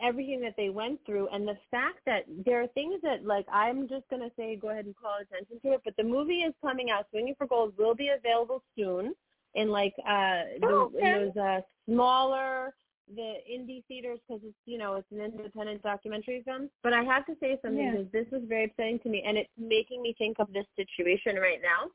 everything that they went through and the fact that there are things that like I'm just gonna say go ahead and call attention to it, but the movie is coming out. Swinging for Gold will be available soon in like uh Oh, okay. in those uh smaller the indie theaters because it's you know it's an independent documentary film. But I have to say something Yeah. because this was very upsetting to me and it's making me think of this situation right now.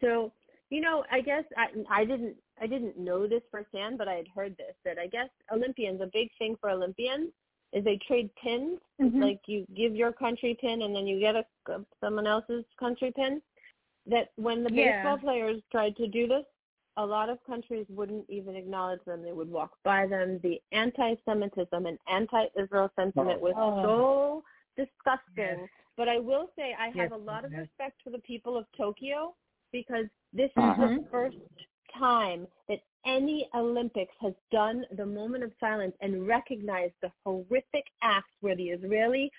So you know, I guess I, I didn't I didn't know this firsthand, but I had heard this that I guess Olympians a big thing for Olympians is they trade pins. Mhm. Like you give your country pin and then you get a someone else's country pin. That when the Yeah. baseball players tried to do this, a lot of countries wouldn't even acknowledge them. They would walk by them. The anti-Semitism and anti-Israel sentiment was Oh. so disgusting. But I will say I have Yes, a lot of yes. respect for the people of Tokyo because this is Uh-huh. the first time that any Olympics has done the moment of silence and recognized the horrific acts where the Israeli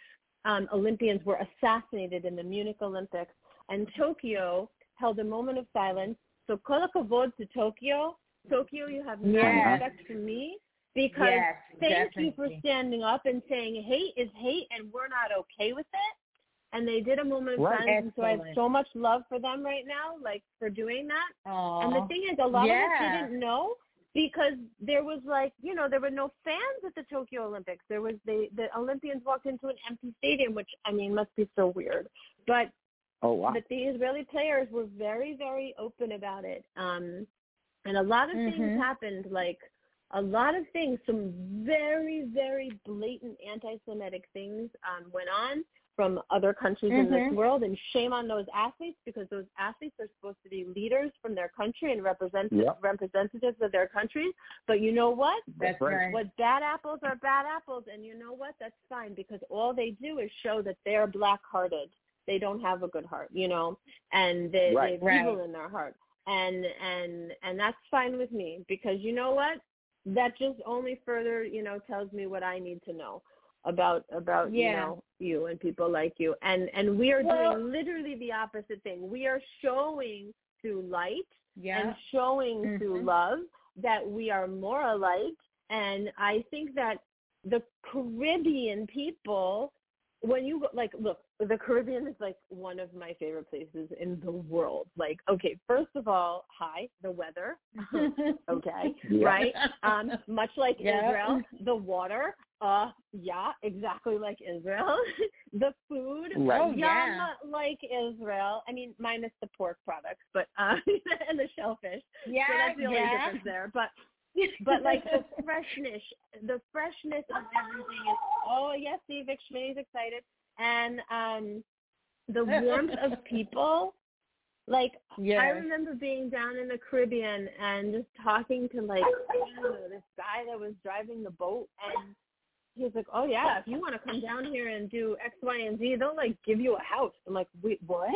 um, Olympians were assassinated in the Munich Olympics. And Tokyo held a moment of silence. So kol hakavod to Tokyo. Tokyo, you have no Yes. respect for me because Yes, thank you for standing up and saying hate is hate and we're not okay with it. And they did a moment of Right. silence, and so I have so much love for them right now, like for doing that. Aw. And the thing is, a lot of us didn't know because there was like, you know, there were no fans at the Tokyo Olympics. There was the the Olympians walked into an empty stadium, which I mean must be so weird. But Oh wow. But the Israeli players were very, very open about it. Um, and a lot of things Mhm. happened, like a lot of things, some very, very blatant anti-Semitic things um, went on from other countries in this Mhm. world. And shame on those athletes because those athletes are supposed to be leaders from their country and represent- Yep. representatives of their countries. But you know what? That's right. right. What bad apples are bad apples, and you know what? That's fine because all they do is show that they're black-hearted. They don't have a good heart, you know, and they, Right. they have evil Right. in their heart, and and and that's fine with me because you know what? That just only further, you know, tells me what I need to know about about you know you and people like you, and and we are Well- doing literally the opposite thing. We are showing through light Yeah. and showing through Mhm. love that we are more alike. And I think that the Caribbean people, when you go, like, look, the Caribbean is like one of my favorite places in the world. Like, okay, first of all, hi, the weather. okay, Yeah. right? Um, much like Yeah. Israel, the water. Uh, yeah, exactly like Israel. the food, Right. Oh, yum yeah. like Israel. I mean, minus the pork products, but uh, and the shellfish. yeah. so that's the only yeah. difference there. But but like the freshness, the freshness of everything is. Oh yes, Steve Schmidt is excited, and um, the warmth of people. Like I remember being down in the Caribbean and just talking to like know, this guy that was driving the boat and he was like, Oh yeah, if you want to come down here and do X, Y, and Z, they'll like give you a house. I'm like, Wait, what?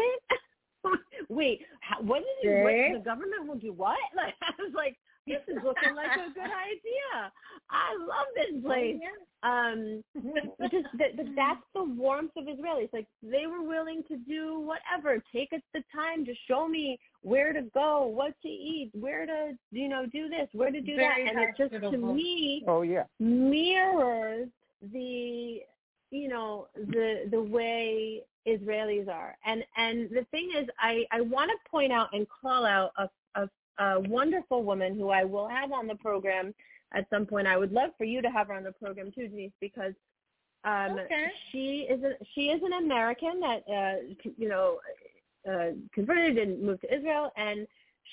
Wait, how, what did you? What, the government will do what? Like I was like, this is looking like a good idea. I love this place. Um, just that that that's the warmth of Israelis. Like they were willing to do whatever, take us the time to show me where to go, what to eat, where to you know do this, where to do Very that, and it just to me Oh yeah. mirrors the you know the the way Israelis are. And and the thing is, I I want to point out and call out a, a wonderful woman who I will have on the program at some point. I would love for you to have her on the program too, Denise, because um, Okay. she is a, she is an American that uh, you know uh, converted and moved to Israel, and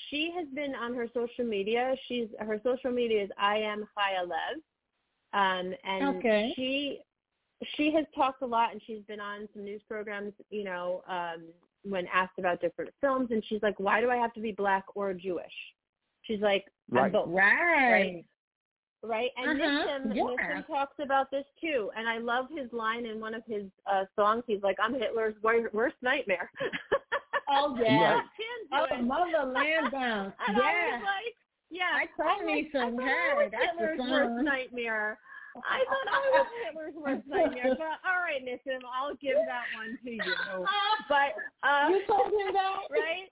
she has been on her social media. She's her social media is I am Chaya Lev, um, and Okay. she she has talked a lot, and she's been on some news programs. You know, um, when asked about different films, and she's like, "Why do I have to be black or Jewish?" She's like, "I'm Right. both." Right. right? right? And Uh-huh. Nissim, Yeah. Nissim talks about this too, and I love his line in one of his uh songs. He's like, "I'm Hitler's wor- worst nightmare." Oh yeah. I Oh, can't do motherland bound. And I Yeah. was like, "Yeah." I told I'm me like, some I thought hair. That's the Hitler's song. worst nightmare. I thought I was Hitler's worst nightmare. But all right, Nissim, I'll give that one to you. But uh, You told him that? right?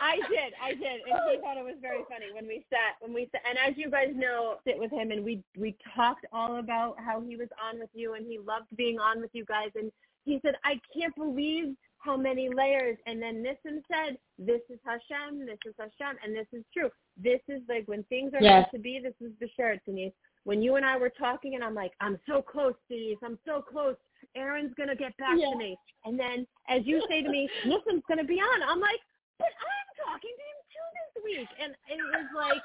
I did, I did, and he thought it was very funny when we sat when we sat. And as you guys know, sit with him, and we we talked all about how he was on with you, and he loved being on with you guys. And he said, "I can't believe how many layers." And then Nissim said, "This is Hashem, this is Hashem, and this is true. This is like when things are Yes. meant to be. This is bashert, Denise." When you and I were talking, and I'm like, "I'm so close, Denise. I'm so close." Aaron's gonna get back Yeah. to me, and then as you say to me, Nissim's gonna be on. I'm like, but I'm talking to him too this week, and it was like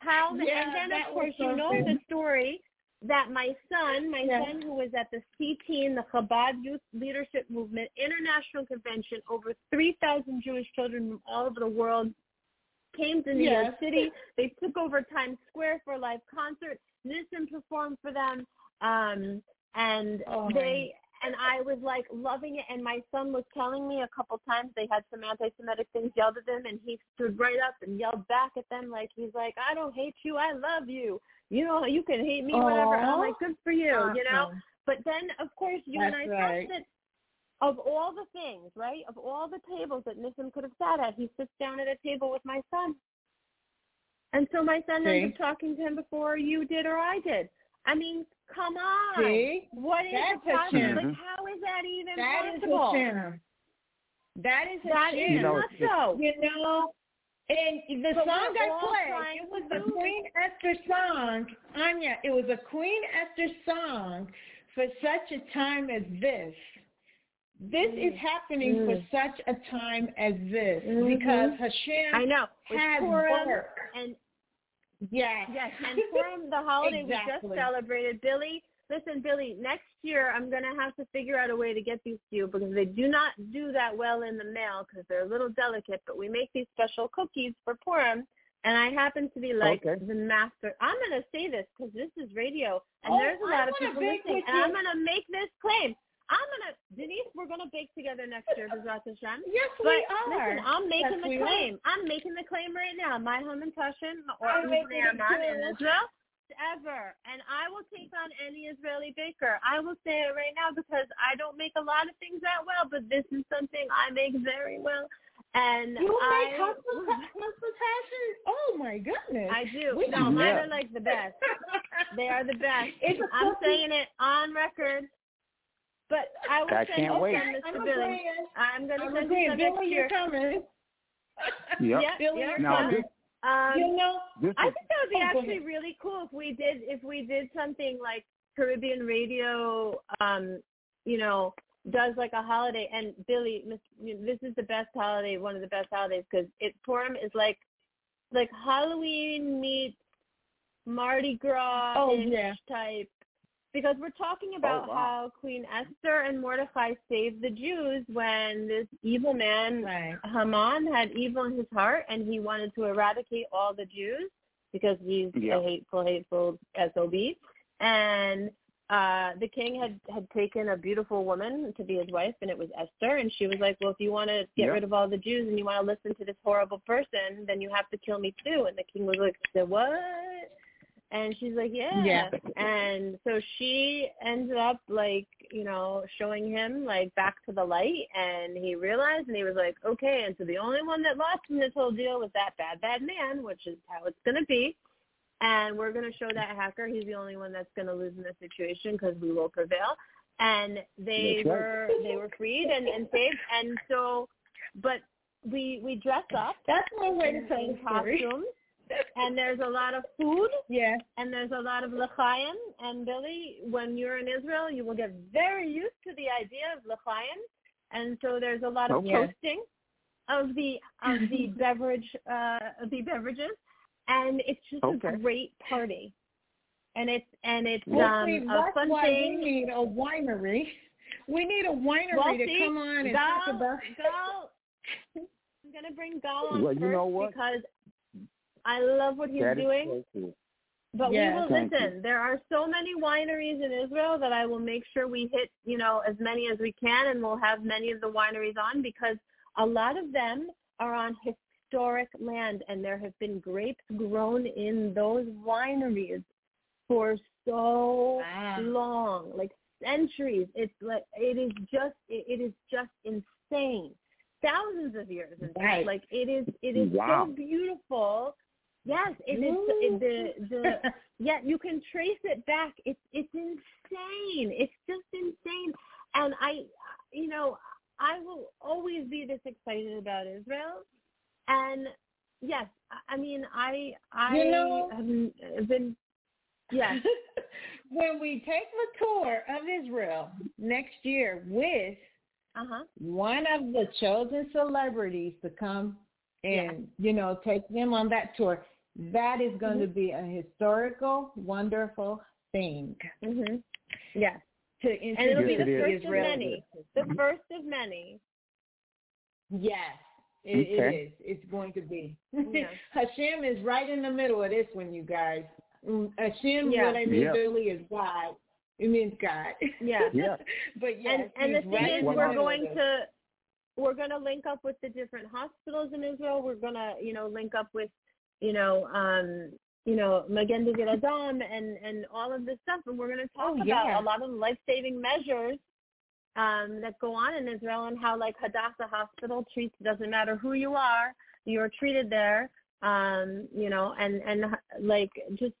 how. Yeah, and then of course you know something. the story that my son, my Yeah. son who was at the CTeen, the Chabad Youth Leadership Movement International Convention, over 3,000 Jewish children from all over the world came to New Yes. York City. They took over Times Square for a live concert. Nissim performed for them, um, and Oh. they and I was like loving it. And my son was telling me a couple times they had some anti-Semitic things yelled at them, and he stood right up and yelled back at them like he's like, "I don't hate you, I love you. You know, you can hate me, whatever." And I'm like, "Good for you," you know. But then, of course, you and I That's right. that of all the things, right? Of all the tables that Nissim could have sat at, he sits down at a table with my son. And so my son See? ends up talking to him before you did or I did. I mean, come on. See? What is That's the a problem? Like, how is that even That is possible? Hashem. That is a That sham. is You know, so. You know, and the But song I played, it was to a Queen Esther song. Anya, it was a Queen Esther song for such a time as this. this is happening Mm. for such a time as this Mhm. because Hashem I know. Has Purim work. and Yes. yes, and Purim, the holiday we just celebrated. Billy, listen, Billy. Next year, I'm gonna have to figure out a way to get these to you because they do not do that well in the mail because they're a little delicate. But we make these special cookies for Purim, and I happen to be like Okay. the master. I'm gonna say this because this is radio, and Oh, there's a lot of people listening, and I'm gonna make this claim. I'm gonna Denise. We're gonna bake together next year, Bezrat Hashem. Yes, But we are. listen, I'm making Yes, the we are. claim. I'm making the claim right now. My Hamantashen or I'm making in. Israel ever. And I will take on any Israeli baker. I will say it right now because I don't make a lot of things that well, but this is something I make very well. And You I make hospitality? Oh my goodness. I do. We no, know mine are like the best. They are the best. It's I'm saying it on record. But I will I send can't you wait. some, I'm Mr. Billy. I'm gonna I'm send you agreeing. some next Billy, year. you're coming. Yep. Yeah, Billy, yeah. you're Now coming. this Um, you know, I think that would be Oh, actually really cool if we did if we did something like Caribbean radio, um, you know, does like a holiday. And Billy, Miss- you know, this is the best holiday, one of the best holidays because it Purim is like like Halloween meets Mardi Gras Oh, yeah. type. Because we're talking about wow. how Queen Esther and Mordecai saved the Jews when this evil man right. Haman had evil in his heart and he wanted to eradicate all the Jews because he's Yeah. a hateful, hateful SOB. And uh the king had had taken a beautiful woman to be his wife and it was Esther and she was like, Well if you want to get Yeah. rid of all the Jews and you want to listen to this horrible person, then you have to kill me too and the king was like, "The what? And she's like, yeah. Yeah. And so she ended up like, you know, showing him like back to the light and he realized and he was like, okay. And so the only one that lost in this whole deal was that bad, bad man, which is how it's going to be. And we're going to show that hacker. He's the only one that's going to lose in this situation because we will prevail. And they That's right. were, they were freed and, and saved. And so, but we, we dress up That's one way to tell the story. costumes and there's a lot of food Yeah. and there's a lot of l'chaim. And Billy, when you're in Israel, you will get very used to the idea of l'chaim. And so there's a lot of Okay. toasting of the of the beverage uh, of the beverages, and it's just Okay. a great party. And it's and it's Well, um, see, a that's fun why thing. we need a winery. We need a winery Well, to see, come on and Gal, talk about. Gal, I'm gonna bring Gal on Well, you first know what? because I love what he's that is doing. so. But Yeah. we will Thank listen. There are so many wineries in Israel that I will make sure we hit, you know, as many as we can, and we'll have many of the wineries on because a lot of them are on historic land, and there have been grapes grown in those wineries for so Wow. long, like centuries. It's like it is just it, it is just insane. Thousands of years. in fact. Right. Like it is it is Wow. so beautiful. Yes, it is it, the the yeah, you can trace it back. It's it's insane. It's just insane. And I you know, I will always be this excited about Israel. And yes, I- I mean I I You know- have been yes. when we take the tour of Israel next year with Uh-huh. one of the chosen celebrities to come and you know take them on that tour, that is going to Mm-hmm. be a historical, wonderful thing Mhm. Yes. to And it'll be the it is. first of many. The first of many. Yes, it, it Okay. is. It's going to be. Yeah. Hashem is right in the middle of this one, you guys. Mm, Hashem, Yeah. what I mean Yeah. really is God. It means God. Yeah. Yeah. but yes, and and the thing right is we're middle of going this. to we're going to link up with the different hospitals in Israel. We're going to, you know, link up with, you know, um, you know, Magen David Adom and and all of this stuff, and we're going to talk Oh, about yeah. a lot of life saving measures um, that go on in Israel and how like Hadassah Hospital treats. Doesn't matter who you are, you are treated there. Um, you know, and and like just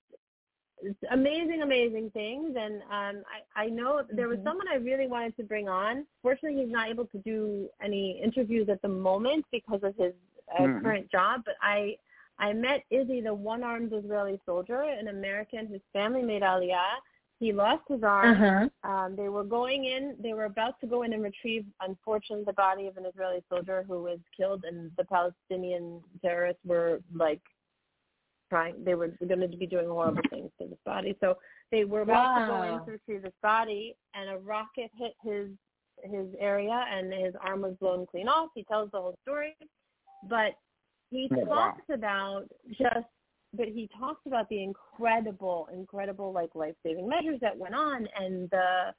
amazing, amazing things. And um, I, I know there was Mhm. someone I really wanted to bring on. Fortunately, he's not able to do any interviews at the moment because of his uh, Mhm. current job. But I, I met Izzy, the one-armed Israeli soldier, an American whose family made Aliyah, He lost his arm. Uh-huh. Um, they were going in. They were about to go in and retrieve, unfortunately, the body of an Israeli soldier who was killed, and the Palestinian terrorists were like trying. They were going to be doing horrible things to this body. So they were about to go in Wow. to retrieve this body, and a rocket hit his his area, and his arm was blown clean off. He tells the whole story, but he Oh, wow. talks about just but he talks about the incredible incredible like life saving measures that went on and the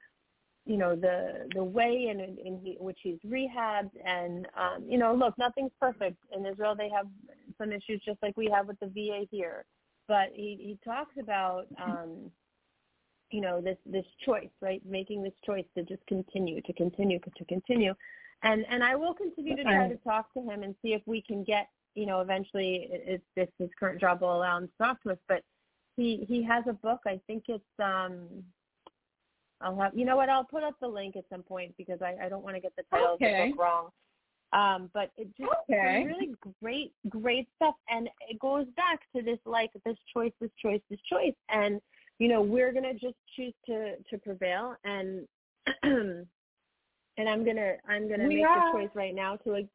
you know the the way in, in in he, which he's rehabbed and um you know look nothing's perfect. In israel they have some issues just like we have with the va here. But he he talks about um you know this this choice right? Making this choice to just continue to continue to continue. And and i will continue to try to talk to him and see if we can get you know eventually if this his current job will allow him to talk to us. But he he has a book. I think it's um i'll have you know what i'll put up the link at some point because i i don't want to get the title of Okay. the book wrong um but it just Okay. really great great stuff and it goes back to this like this choice this choice this choice and you know we're going to just choose to to prevail and and i'm going to i'm to We make are. the choice right now to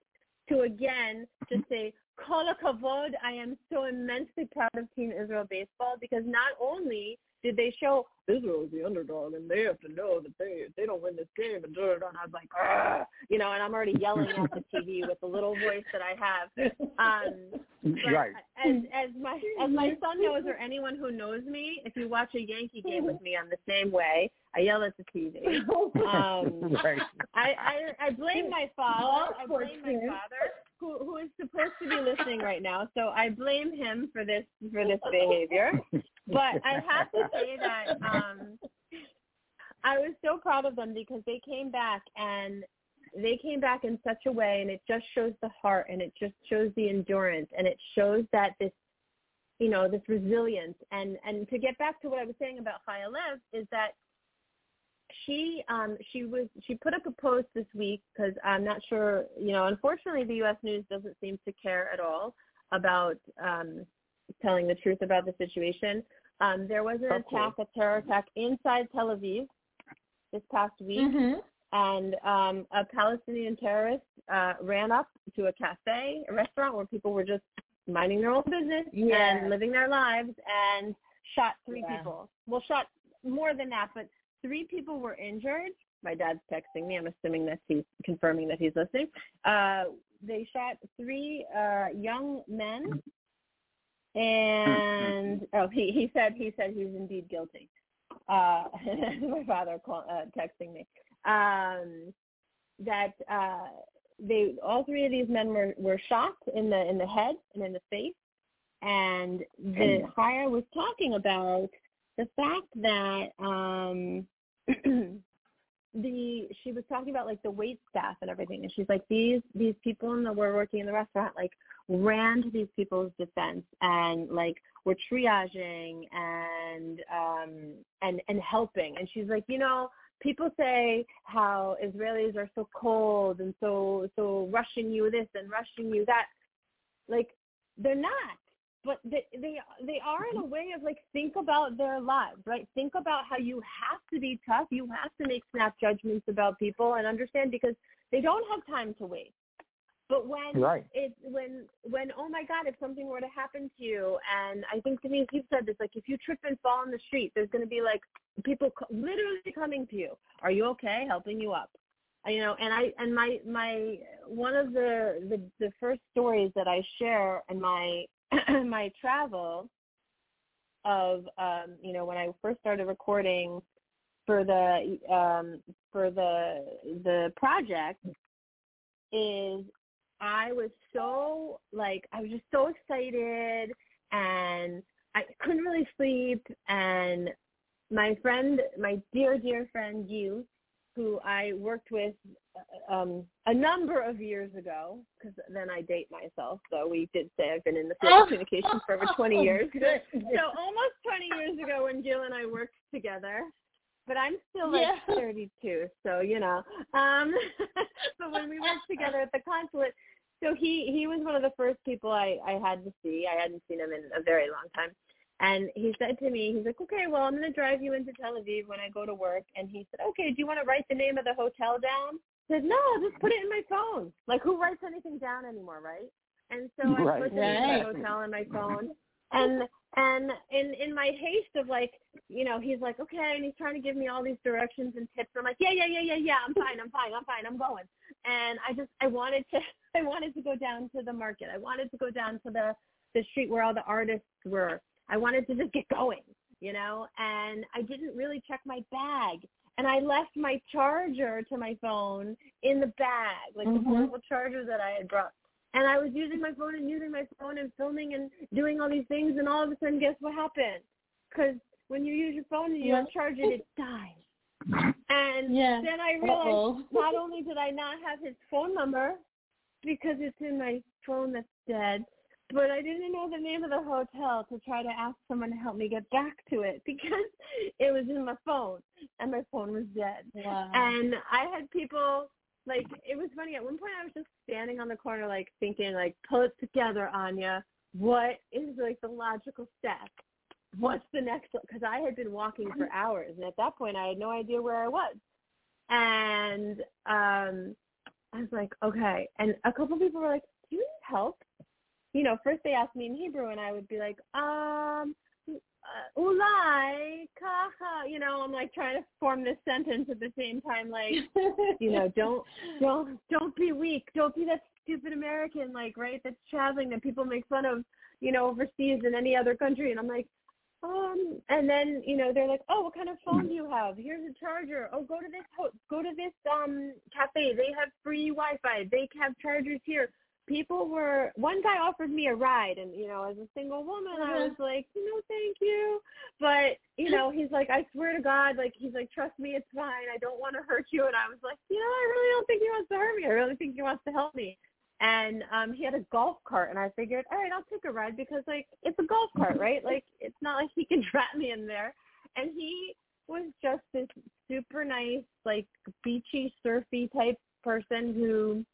to again just say kol hakavod i am so immensely proud of team israel baseball because not only did they show Israel is the underdog and they have to know that they if they don't win this game and, da, da, da, and I was like, "Argh," you know, and I'm already yelling at the TV with the little voice that I have. Um, but Right. As as my as my son knows, or anyone who knows me, if you watch a Yankee game with me, I'm the same way. I yell at the TV. Um, right. I, I I blame my father. I poor blame my father, who who is supposed to be listening right now. So I blame him for this for this behavior. But I have to say that um, I was so proud of them because they came back and they came back in such a way, and it just shows the heart, and it just shows the endurance, and it shows that this you know this resilience and and to get back to what I was saying about Chaya Lev is that she um she was she put up a post this week because I'm not sure you know unfortunately the U.S. news doesn't seem to care at all about um telling the truth about the situation. Um, there was an attack, a terror attack inside Tel Aviv this past week, Mhm. and um, a Palestinian terrorist uh, ran up to a cafe, a restaurant where people were just minding their own business Yeah. and living their lives, and shot three Yeah. people. Well, shot more than that, but three people were injured. My dad's texting me. I'm assuming that he's confirming that he's listening. Uh, they shot three uh, young men, and oh, he he said he said he's indeed guilty. Uh, my father call, uh, texting me um, that uh, they all three of these men were were shot in the in the head and in the face, and the hire was talking about the fact that um the she was talking about like the wait staff and everything and she's like these these people in the were working in the restaurant like ran to these people's defense and like were triaging and um and and helping. And she's like you know people say how israelis are so cold and so so rushing you this and rushing you that. Like they're not but they they they are in a mm-hmm. way of like think about their lives right? Think about how you have to be tough. You have to make snap judgments about people and understand because they don't have time to wait. But when Right. it's when when oh my god if something were to happen to you and i think to me you've said this like if you trip and fall in the street there's going to be like people co- literally coming to you. Are you okay? Helping you up. You know and i and my my one of the the, the first stories that i share in my my travel of um you know when i first started recording for the um for the the project is I was so like I was just so excited and I couldn't really sleep and my friend my dear dear friend you who I worked with uh, um a number of years ago because then I date myself so we did say I've been in the field of communications for over 20 years. so almost 20 years ago when Jill and I worked together but I'm still like Yeah. 32 so you know um but when we worked together at the consulate so he he was one of the first people I I had to see. I hadn't seen him in a very long time And he said to me, he's like, okay, well, I'm going to drive you into Tel Aviv when I go to work. And he said, okay, do you want to write the name of the hotel down? I said, no, just put it in my phone. Like, who writes anything down anymore, right? And so I put the name of the hotel in my phone. And and in in my haste of like, you know, he's like, okay, and he's trying to give me all these directions and tips. I'm like, yeah, yeah, yeah, yeah, yeah, I'm fine, I'm fine, I'm fine, I'm going. And I just I wanted to I wanted to go down to the market. I wanted to go down to the the street where all the artists were. I wanted to just get going, you know, and I didn't really check my bag. And I left my charger to my phone in the bag, like Mhm. the portable charger that I had brought. And I was using my phone and using my phone and filming and doing all these things. And all of a sudden, guess what happened? Because when you use your phone and you Yeah. don't charge it, it dies. And Yeah. then I realized Uh-oh. not only did I not have his phone number because it's in my phone that's dead, but I didn't know the name of the hotel to try to ask someone to help me get back to it because it was in my phone and my phone was dead. Wow. And I had people like it was funny. At one point, I was just standing on the corner, like thinking, like, pull it together, Anya. What is like the logical step? What's the next? Because I had been walking for hours, and at that point, I had no idea where I was. And um, I was like, okay. And a couple people were like, "Do you need help?" You know, first they asked me in Hebrew, and I would be like, um, uh, ulai kaha. You know, I'm like trying to form this sentence at the same time, like you know, don't don't don't be weak. Don't be that stupid American, like right, that's traveling that people make fun of, you know, overseas in any other country. And I'm like, um, and then you know they're like, oh, what kind of phone do you have? Here's a charger. Oh, go to this ho- go to this um cafe. They have free Wi-Fi. They have chargers here. People were one guy offered me a ride, and you know, as a single woman, I Uh-huh. was like, no, thank you. But you know, he's like, I swear to God, like he's like, trust me, it's fine. I don't want to hurt you. And I was like, you know, I really don't think he wants to hurt me. I really think he wants to help me. And um he had a golf cart, and I figured, all right, I'll take a ride because like it's a golf cart, right? Like it's not like he can trap me in there. And he was just this super nice, like beachy, surfy type person who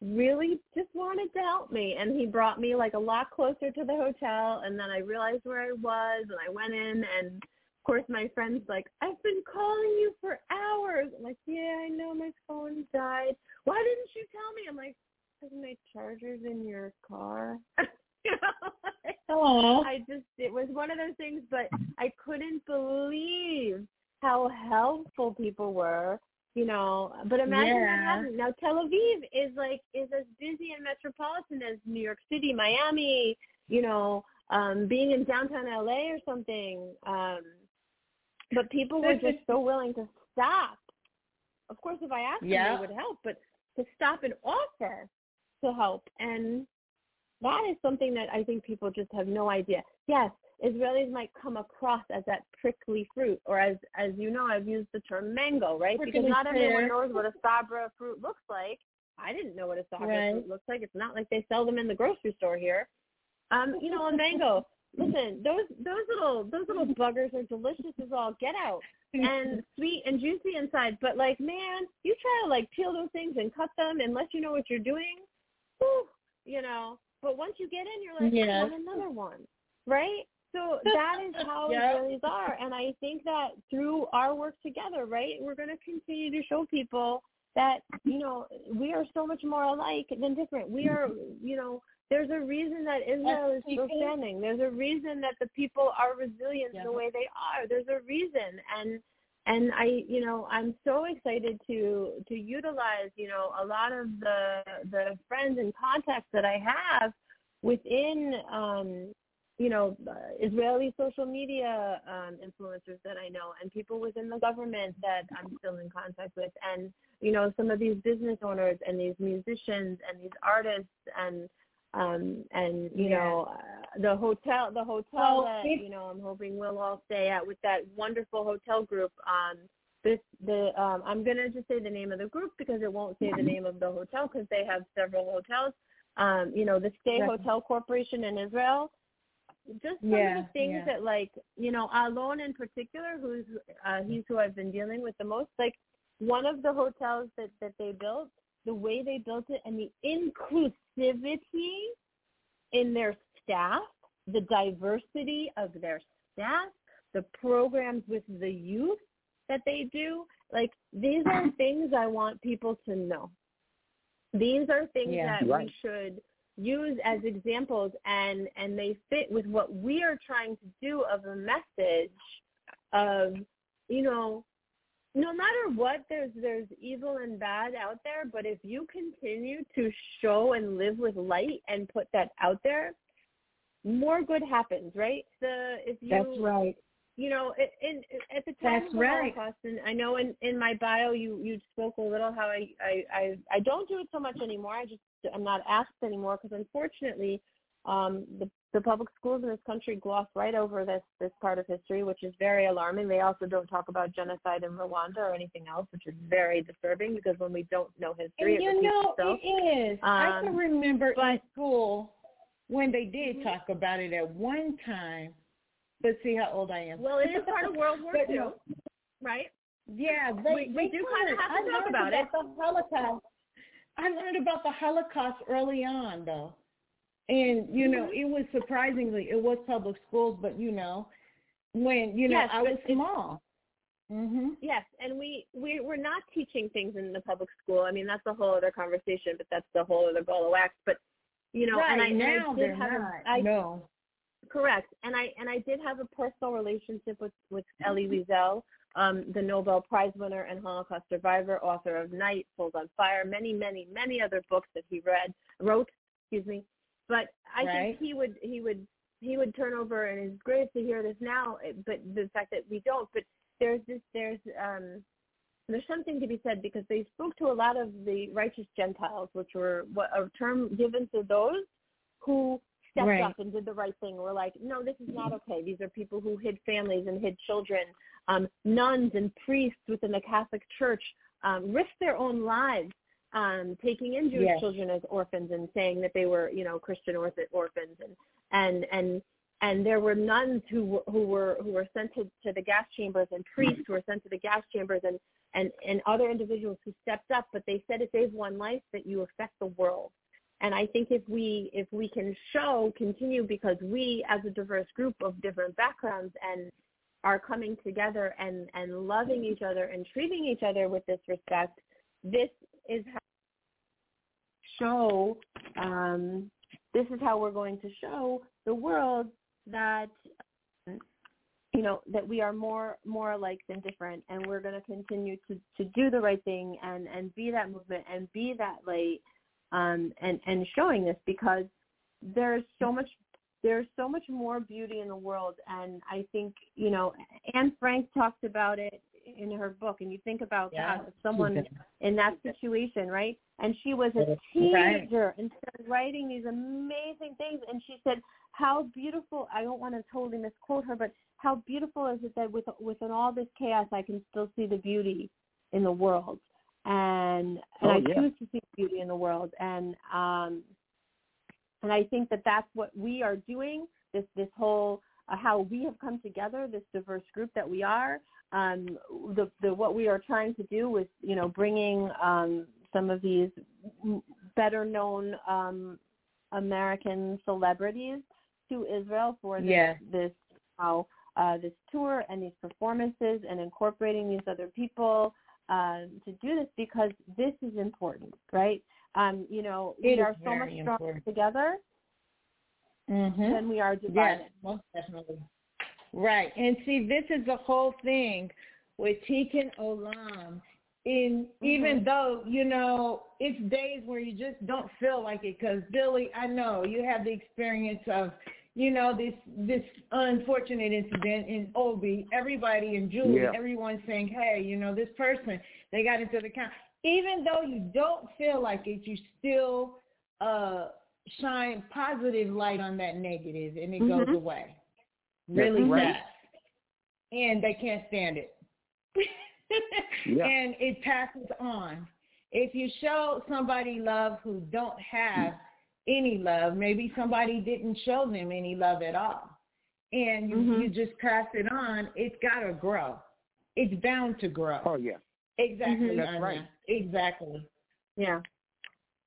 really just wanted to help me and he brought me like a lot closer to the hotel and then I realized where I was and I went in and of course my friend's like, I've been calling you for hours. I'm like, Yeah, I know my phone died. Why didn't you tell me? I'm like, Because my charger's in your car. you know? Oh. I just it was one of those things but I couldn't believe how helpful people were you know but imagine Yeah. Manhattan. now tel aviv is like is as busy and metropolitan as new york city miami you know um being in downtown la or something um but people were just so willing to stop of course if i asked Yeah. them they would help but to stop and offer to help and that is something that I think people just have no idea. Yes, Israelis might come across as that prickly fruit, or as as you know, I've used the term mango, right? because Prickly not everyone knows what a sabra fruit looks like. I didn't know what a sabra Right. fruit looks like. It's not like they sell them in the grocery store here. Um, you know, a mango. Listen, those those little those little buggers are delicious as all get out and sweet and juicy inside. But like, man, you try to like peel those things and cut them unless you know what you're doing. Whew, you know. But once you get in, you're like, Yes. I want another one, right? So that is how Yeah. Israelis are, and I think that through our work together, right, we're going to continue to show people that you know we are so much more alike than different. We are, you know, there's a reason that Israel is still standing. There's a reason that the people are resilient Yeah. the way they are. There's a reason, and and I, you know, I'm so excited to to utilize, you know, a lot of the the friends and contacts that I have within, um, you know, uh, Israeli social media um, influencers that I know, and people within the government that I'm still in contact with, and you know, some of these business owners and these musicians and these artists and um and you Yeah. know uh, the hotel the hotel Well, that you know I'm hoping we'll all stay at with that wonderful hotel group um this the um I'm gonna just say the name of the group because it won't say the name of the hotel because they have several hotels um you know the Stay Right. Hotel Corporation in Israel just some of the things yeah. that like you know Alon in particular who's uh he's who I've been dealing with the most like one of the hotels that that they built the way they built it and the inclusivity in their staff the diversity of their staff, the programs with the youth that they do. Like these are things I want people to know. These are things Yeah. that Right. we should use as examples and and they fit with what we are trying to do of a message of you know no matter what there's there's evil and bad out there but if you continue to show and live with light and put that out there more good happens right the if you That's right. you know, in, at the time That's of the right. Holocaust, and I know in in my bio you you spoke a little how I I I, I don't do it so much anymore. I just I'm not asked anymore because unfortunately, um, the the public schools in this country gloss right over this this part of history, which is very alarming. They also don't talk about genocide in Rwanda or anything else, which is very disturbing because when we don't know history, And it you know, itself. it is. I can Um, remember in but- school when they did Mhm. talk about it at one time. Let's see how old I am. Well, it is part of World War But II, no. right? Yeah, they, We- we they do kinda- kinda have to I talk learned about it. The Holocaust. I learned about the Holocaust early on, though, and you know, Mhm. it was surprisingly it was public schools, but you know, when you know Yes, I was small. Mhm. Yes, and we we we're not teaching things in the public school. I mean, that's a whole other conversation, but that's the whole other ball of wax. But you know, right and I, and I now did have not. a, I no. correct, and I and I did have a personal relationship with with Elie Wiesel, um, the Nobel Prize winner and Holocaust survivor, author of Night, Souls on Fire, many many many other books that he read wrote. Excuse me, but I Right. think he would he would he would turn over in his grave to hear this now. But the fact that we don't, but there's this there's um there's something to be said because they spoke to a lot of the righteous Gentiles, which were what a term given to those who stepped Right. up and did the right thing. We're like, no, this is not okay. These are people who hid families and hid children. Um, nuns and priests within the Catholic Church um, risked their own lives um, taking in Jewish Yes. children as orphans and saying that they were, you know, Christian orph- orphans and and and and there were nuns who were who were who were sent to, to the gas chambers and priests who were sent to the gas chambers and and and other individuals who stepped up but they said if they've one life that you affect the world and i think if we if we can show continue because we as a diverse group of different backgrounds and are coming together and and loving each other and treating each other with this respect this is how show um this is how we're going to show the world that you know that we are more more alike than different and we're going to continue to to do the right thing and and be that movement and be that light um and and showing this because there's so much there's so much more beauty in the world and i think you know anne frank talked about it in her book and you think about Yeah. God, someone in that situation right and she was a Right. teenager and started writing these amazing things and she said how beautiful i don't want to totally misquote her but how beautiful is it that with within all this chaos i can still see the beauty in the world and and Oh, i yeah. choose to see beauty in the world and um and i think that that's what we are doing this this whole uh, how we have come together this diverse group that we are um the the what we are trying to do is you know bringing um some of these better known um american celebrities to israel for this Yes. this how uh this tour and these performances and incorporating these other people um to do this because this is important right um you know It we are so much stronger important. together Mhm. than we are Yes, divided most definitely. Right. And see, this is the whole thing with Tikkun Olam. In even though you know it's days where you just don't feel like it, because Billy, I know you have the experience of, you know, this this unfortunate incident in Obi. Everybody in Julie, Yeah. everyone's saying, hey, you know, this person they got into the count. Even though you don't feel like it, you still uh shine positive light on that negative and it goes Mhm. away really That's right. fast. And they can't stand it. Yeah. And it passes on. If you show somebody love who don't have any love, maybe somebody didn't show them any love at all. And you, Mhm. you just pass it on, it's got to grow. It's bound to grow. Oh yeah. Exactly. Mhm. That's right. Exactly. yeah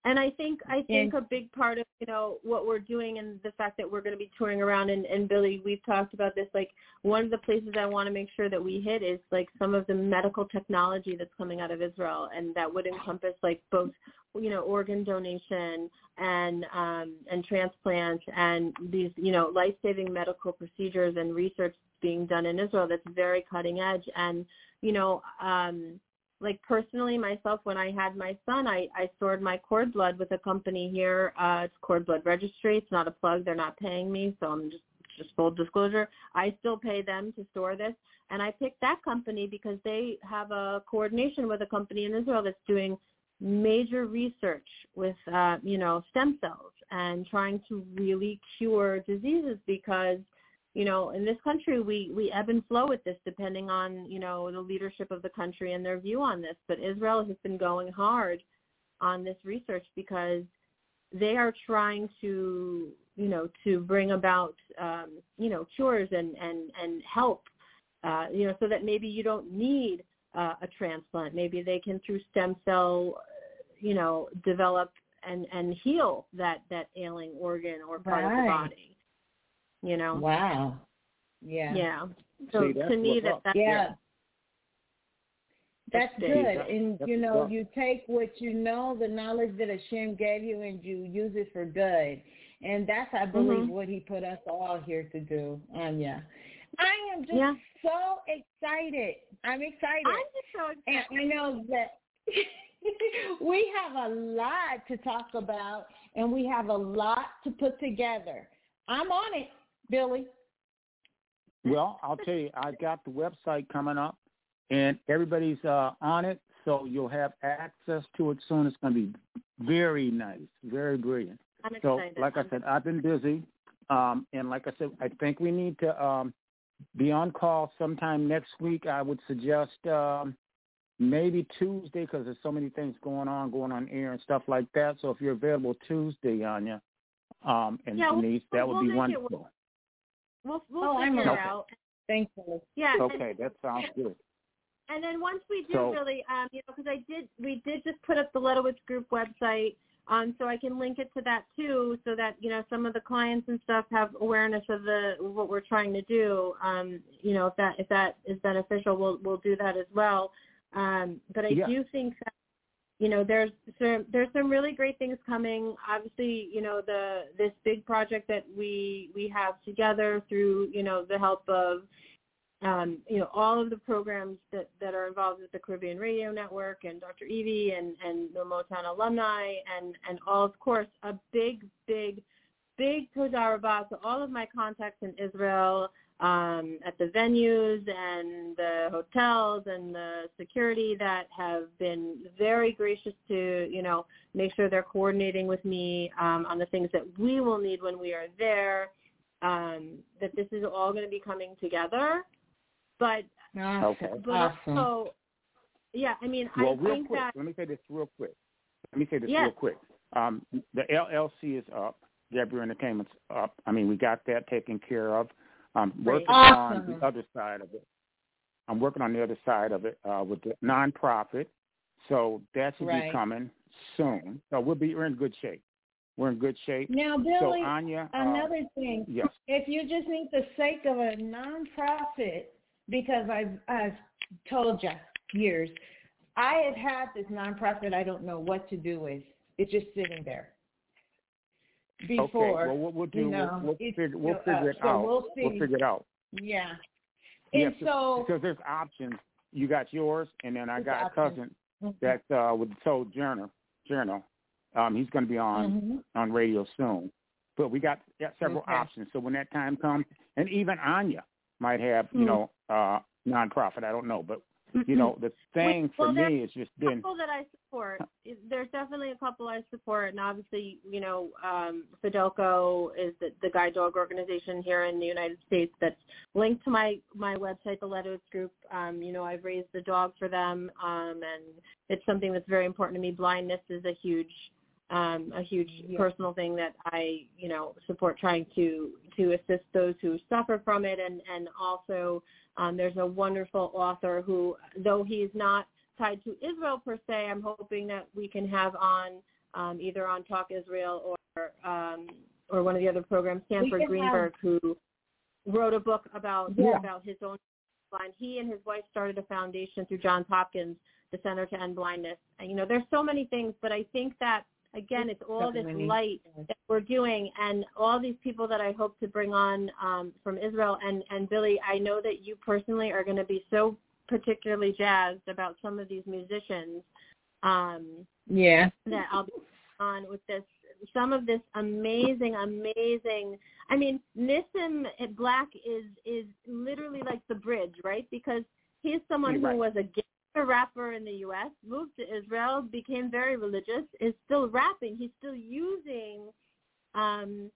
and I think I think a big part of you know what we're doing and the fact that we're going to be touring around and, and Billy, we've talked about this. Like one of the places I want to make sure that we hit is like some of the medical technology that's coming out of Israel, and that would encompass like both you know organ donation and um, and transplants and these you know life saving medical procedures and research being done in Israel that's very cutting edge and you know um, like personally myself when I had my son, I, I stored my cord blood with a company here. Uh, it's Cord Blood Registry. It's not a plug. They're not paying me, so I'm just just full disclosure. I still pay them to store this, and I picked that company because they have a coordination with a company in Israel that's doing major research with uh, you know stem cells and trying to really cure diseases because you know, in this country, we we ebb and flow with this depending on you know the leadership of the country and their view on this. But Israel has been going hard on this research because they are trying to you know to bring about um, you know cures and and and help uh, you know so that maybe you don't need uh, a transplant. Maybe they can through stem cell you know develop and and heal that that ailing organ or part right. of the body you know. Wow. Yeah. Yeah. So See, to me, that that's, yeah. That's That's good. And That's you know, you take what you know, the knowledge that Hashem gave you and you use it for good. And that's I believe Mhm. what he put us all here to do, Anya. I am just Yeah. so excited. I'm excited. I'm just so excited. And I know that we have a lot to talk about and we have a lot to put together. I'm on it, Billy. Well, I'll tell you, I've got the website coming up, and everybody's uh, on it, so you'll have access to it soon. It's going to be very nice, very brilliant. I'm excited. So, like I I'm- said, I've been busy, um, and like I said, I think we need to um, be on call sometime next week. I would suggest um, maybe Tuesday because there's so many things going on, going on air and stuff like that. So if you're available Tuesday, Anya, um, and Yeah, we'll- Denise, that would we'll be make it work. wonderful. We'll we'll Oh, I'm figure it okay. out. Thankfully. Yeah. and- Okay, that sounds good. And then once we do So- really, um, you know, because I did, we did just put up the Ledewitz Group website, um, so I can link it to that too, so that you know some of the clients and stuff have awareness of the what we're trying to do. Um, you know, if that if that is beneficial, we'll we'll do that as well. Um, but I Yeah. do think that you know there's some there's some really great things coming. Obviously, you know the this big project that we we have together through you know the help of um, you know, all of the programs that, that are involved with the Caribbean Radio Network and Dr. Evie and, and the Motown alumni and, and all, of course, a big, big, big Todah Rabbah to all of my contacts in Israel um, at the venues and the hotels and the security that have been very gracious to, you know, make sure they're coordinating with me um, on the things that we will need when we are there, um, that this is all going to be coming together but Awesome. Okay. but Awesome. also, yeah, I mean, Well, I real think quick, that let me say this real quick. Let me say this Yeah. real quick. Um, the LLC is up. Deborah Entertainment's up. I mean, we got that taken care of. I'm working on the other side of it. I'm working on the other side of it uh, with the nonprofit. So that should Right. be coming soon. So we'll be we're in good shape. We're in good shape. Now, So Billy, Anya, uh, another thing, yes, if you just need the sake of a nonprofit, because I've, I've told you years, I have had this nonprofit I don't know what to do with. It's just sitting there. Before, okay. Well, what we'll do, you know, we'll, we'll figure we'll figure it So out. we'll see. figure it out. yeah. Yeah, so, because there's options. You got yours, and then I got a options. cousin that's uh, with the Soul Journal. Journal. Um, he's going to be on Mhm. on radio soon. But we got, got several Okay. options. So when that time comes, and even Anya might have, you Hmm. know, uh, nonprofit. I don't know, but you know, the thing Well, for me is just been couple that I support. There's definitely a couple I support, and obviously, you know, um, Fidelco is the, the guide dog organization here in the United States that's linked to my my website, the Ledewitz Group. Um, you know, I've raised the dog for them, um, and it's something that's very important to me. Blindness is a huge um, a huge Yeah. personal thing that I, you know, support trying to to assist those who suffer from it, and and also um, there's a wonderful author who, though he's not tied to Israel per se, I'm hoping that we can have on um, either on Talk Israel or um, or one of the other programs. Sanford Greenberg, who wrote a book about Yeah. about his own blind. He and his wife started a foundation through Johns Hopkins, the Center to End Blindness. And you know, there's so many things, but I think that again, it's all this light that we're doing, and all these people that I hope to bring on um, from Israel. And and Billy, I know that you personally are going to be so particularly jazzed about some of these musicians. Um, Yeah. that I'll be on with this some of this amazing, amazing. I mean, Nissim Black is is literally like the bridge, right? Because he's someone You're who right. was a gangster rapper in the U.S., moved to Israel, became very religious, is still rapping. He's still using um,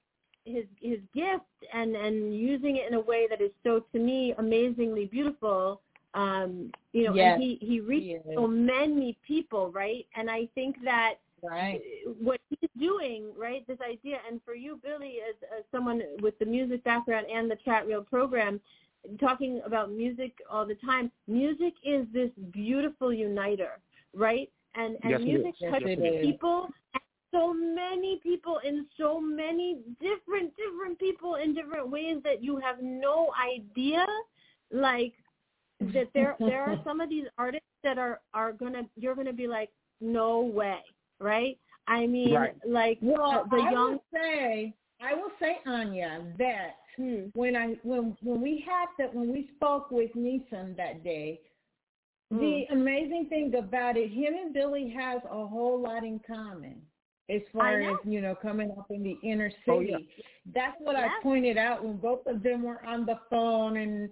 his his gift and and using it in a way that is so to me amazingly beautiful. Um, you know, Yes, and he he reached he so many people, right? And I think that Right. what he's doing, right? This idea, and for you, Billy, as, as someone with the music background and the chat reel program, talking about music all the time, music is this beautiful uniter, right? And and Yes, music is. touches Yes, people. and So many people in so many different different people in different ways that you have no idea, like that there there are some of these artists that are are gonna you're gonna be like no way right i mean Right. like Well, the I young will say, I will say, Anya, that hmm, when I when when we had that when we spoke with Nissim that day, the amazing thing about it, him and Billy has a whole lot in common as far as you know coming up in the inner Oh, city. yeah. That's what I pointed out when both of them were on the phone and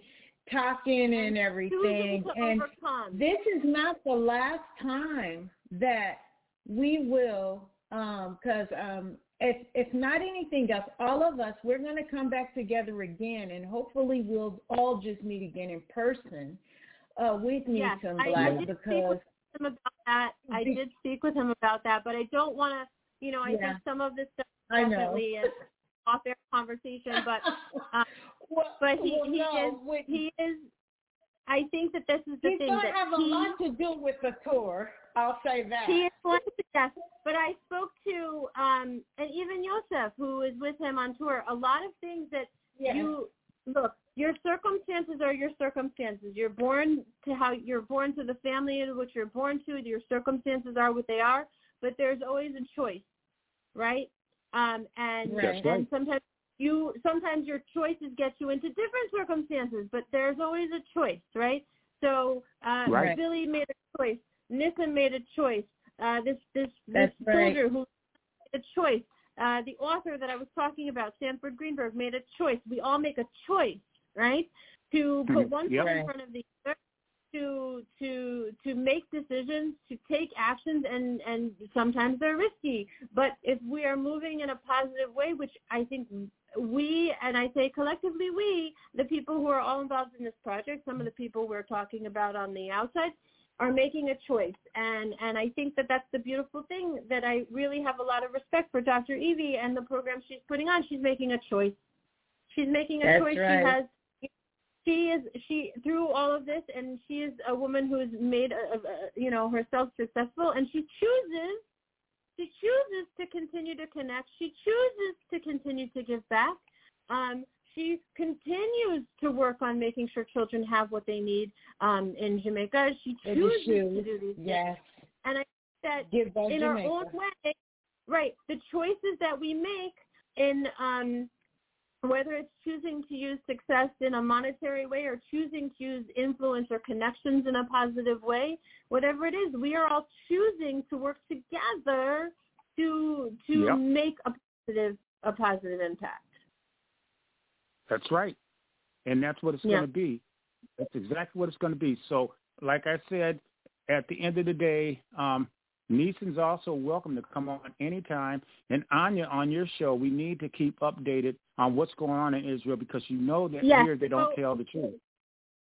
talking and, everything. And overcome this is not the last time that we will because um, if if not anything else all of us we're going to come back together again and hopefully we'll all just meet again in person. Uh, with yes Nissim I, I Black did speak because with him about that. I did speak with him about that but i don't want to you know i Yeah. think some of this stuff definitely is off air conversation but uh, well, but he well, he no, is with- he is i think that this is the he's thing that have a he lot to do with the tour I'll say that He is going to yes. But I spoke to um and even Yosef, who is with him on tour, a lot of things that Yes. you look, your circumstances are your circumstances. You're born to how you're born to the family in which you're born to, your circumstances are what they are, but there's always a choice. Right? Um and. Right. and sometimes you sometimes your choices get you into different circumstances, but there's always a choice, right? So uh Right. Billy made a choice. Nissim made a choice. Uh, this this That's this right. soldier who made a choice. Uh, the author that I was talking about, Sanford Greenberg, made a choice. We all make a choice, right? To put Mhm. one Yep. foot in front of the other, to to to make decisions, to take actions, and and sometimes they're risky. But if we are moving in a positive way, which I think we and I say collectively we, the people who are all involved in this project, some of the people we're talking about on the outside, are making a choice. And and I think that that's the beautiful thing that I really have a lot of respect for Dr. Evie and the program she's putting on. She's making a choice. She's making a That's choice. Right. she has she is she through all of this and she is a woman who has made a, a- you know herself successful and she chooses she chooses to continue to connect. She chooses to continue to give back. Um she continues to work on making sure children have what they need um, in Jamaica. She chooses to do these things. And I think that give in Jamaica. our own way, right, the choices that we make in um, whether it's choosing to use success in a monetary way or choosing to use influence or connections in a positive way, whatever it is, we are all choosing to work together to to Yep. make a positive a positive impact. That's right. And that's what it's Yeah. going to be. That's exactly what it's going to be. So, like I said, at the end of the day, um, Nissim's also welcome to come on anytime. And Anya, on your show, we need to keep updated on what's going on in Israel because you know that Yes. here they don't So- tell the truth.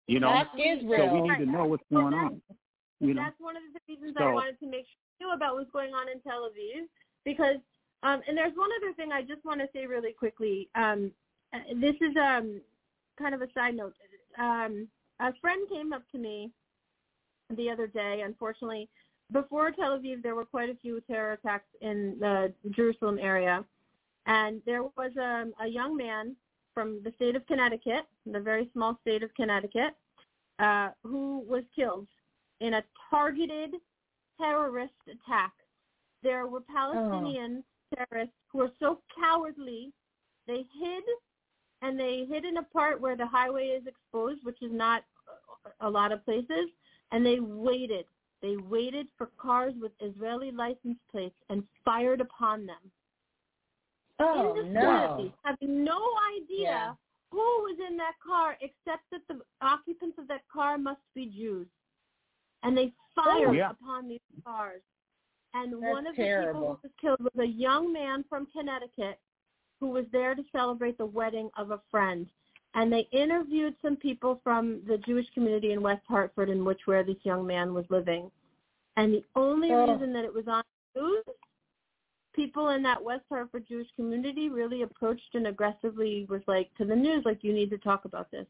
You know, That's so we Israel. need to know what's going on. You know, that's one of the reasons I wanted to make sure you knew about what's going on in Tel Aviv because um and there's one other thing I just want to say really quickly. Um this is um kind of a side note. Um a friend came up to me the other day. Unfortunately, before Tel Aviv, there were quite a few terror attacks in the Jerusalem area, and there was um, a young man from the state of Connecticut, the very small state of Connecticut, uh, who was killed in a targeted terrorist attack. There were Palestinian oh. terrorists who were so cowardly, they hid and they hid in a part where the highway is exposed, which is not a lot of places, and they waited. They waited for cars with Israeli license plates and fired upon them. Oh no! Having no idea yeah. who was in that car, except that the occupants of that car must be Jews, and they fired oh, yeah. upon these cars. And That's one of terrible. the people who was killed was a young man from Connecticut who was there to celebrate the wedding of a friend. And they interviewed some people from the Jewish community in West Hartford, in which where this young man was living. And the only oh. reason that it was on news, people in that West Hartford Jewish community really approached and aggressively was like to the news, like you need to talk about this.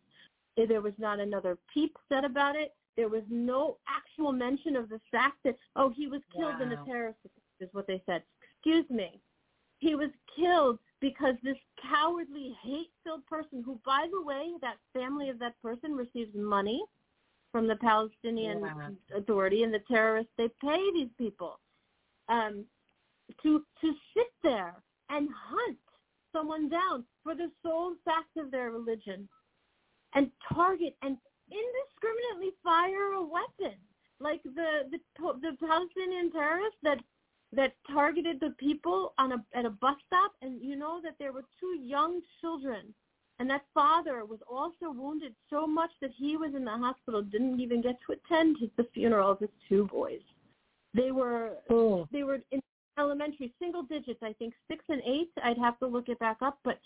There was not another peep said about it. There was no actual mention of the fact that oh he was killed wow. in a terrorist attack, is what they said. Excuse me. He was killed because this cowardly, hate-filled person, who, by the way, that family of that person receives money from the Palestinian wow. Authority and the terrorists, they pay these people um, to to sit there and hunt someone down for the sole fact of their religion and target and indiscriminately fire a weapon like the the the Palestinian terrorists that that targeted the people on a at a bus stop and you know that there were two young children and that father was also wounded so much that he was in the hospital didn't even get to attend the funeral of his two boys they were oh. they were in elementary single digits i think six and eight i'd have to look it back up but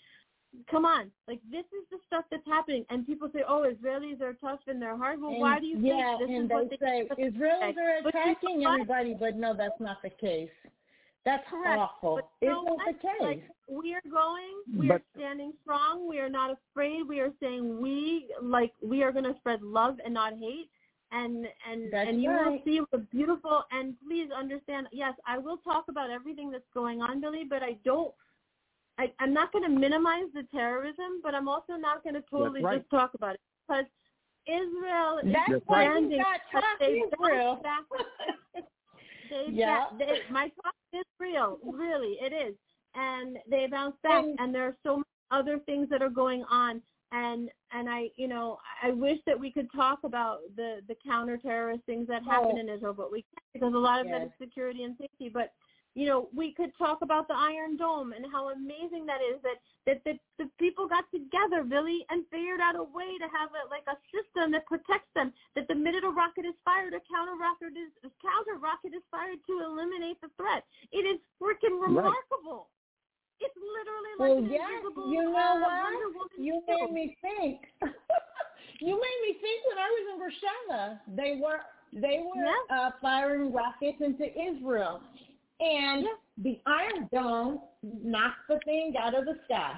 come on. Like this is the stuff that's happening. And people say oh israelis are tough and they're hard well and, why do you yeah, think this and is they what they say israelis are attacking but everybody but no that's not the case. That's Correct. awful. But it's no, not the case. like we are going we But- are standing strong. We are not afraid. We are saying we like we are going to spread love and not hate. And and That's and you will see what beautiful. And please understand yes i will talk about everything that's going on billy but i don't I, I'm not going to minimize the terrorism, but I'm also not going to totally right. just talk about it because Israel is that's That's why you got but talk Israel back they, Yeah. ba- they my talk is real, really, it is, and they bounce back. And- And, there are so many other things that are going on, and and I, you know, I wish that we could talk about the the counter terrorist things that happen Oh. in Israel, but we can't because a lot of that Yes. is security and safety. But you know, we could talk about the Iron Dome and how amazing that is that that the, the people got together, Billy, and figured out a way to have a, like a system that protects them. That the minute a rocket is fired, a counter rocket is a counter rocket is fired to eliminate the threat. It is freaking Right. remarkable. It's literally like well an yeah invisible you know uh, what Wonder Woman you made me think you made me think when i was in Beersheba they were they were Yeah. uh firing rockets into israel and the iron dome knocked the thing out of the sky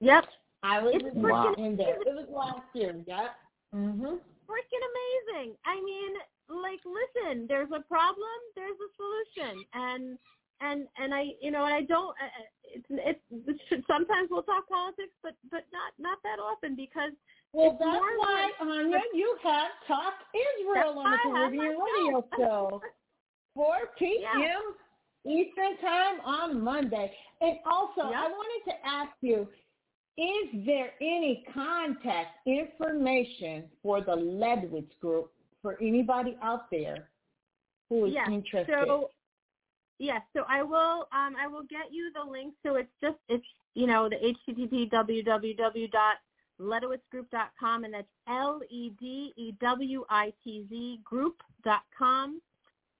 Yep. i was It's in- Wow. in there it was last year yeah mhm freaking amazing. I mean, like, listen, there's a problem, there's a solution, and and and I, you know, and I don't. uh, It's it's, it's sometimes we'll talk politics, but but not not that often because Well, that's why, like- Anya, you have Talk Israel on the Caribbean Radio show. Show. 4 p.m. Yeah. Eastern Time on Monday. And also, I wanted to ask you, is there any contact information for the Ledewitz Group for anybody out there who is yeah. interested? So yes, so I will um I will get you the link. So it's just it's you know the http www dot ledewitzgroup.com and that's L E D E W I T Z group dot com.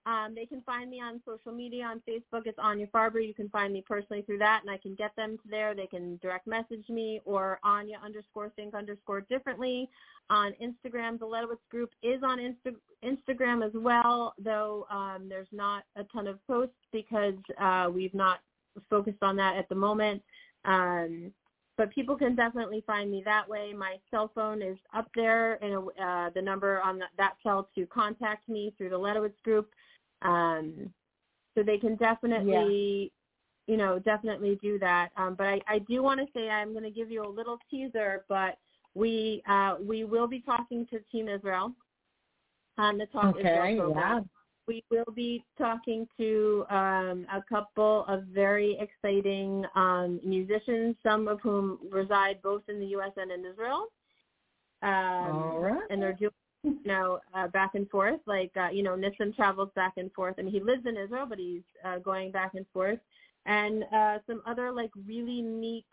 Um, they can find me on social media on Facebook. It's Anya Farber. You can find me personally through that, and I can get them to there. They can direct message me or Anya underscore think underscore differently on Instagram. The Ledewitz Group is on Insta- Instagram as well, though um, there's not a ton of posts because uh, we've not focused on that at the moment. Um, but people can definitely find me that way. My cell phone is up there, and uh, the number on the, that cell to contact me through the Ledewitz Group Um, so they can definitely, you know, definitely do that. Um, but I, I do want to say I'm going to give you a little teaser, but we uh, we will be talking to Team Israel on the Talk Okay, Israel program. wow. We will be talking to um, a couple of very exciting um, musicians, some of whom reside both in the U.S. and in Israel. Um, All right. And they're doing, you know, uh, back and forth. Like, uh, you know, Nissim travels back and forth. Mean, he lives in Israel, but he's uh, going back and forth. And uh, some other, like, really neat,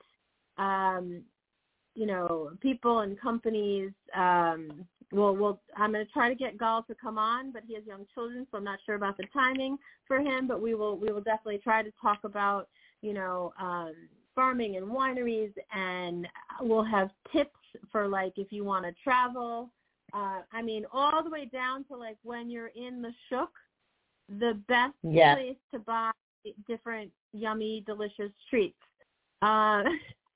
um, you know, people and companies. Um, well, we'll, I'm going to try to get Gal to come on, but he has young children, so I'm not sure about the timing for him. But we will, we will definitely try to talk about, you know, um, farming and wineries, and we'll have tips for like if you want to travel. Uh, I mean, all the way down to like when you're in the shuk, the best Yes. place to buy different yummy, delicious treats. Uh,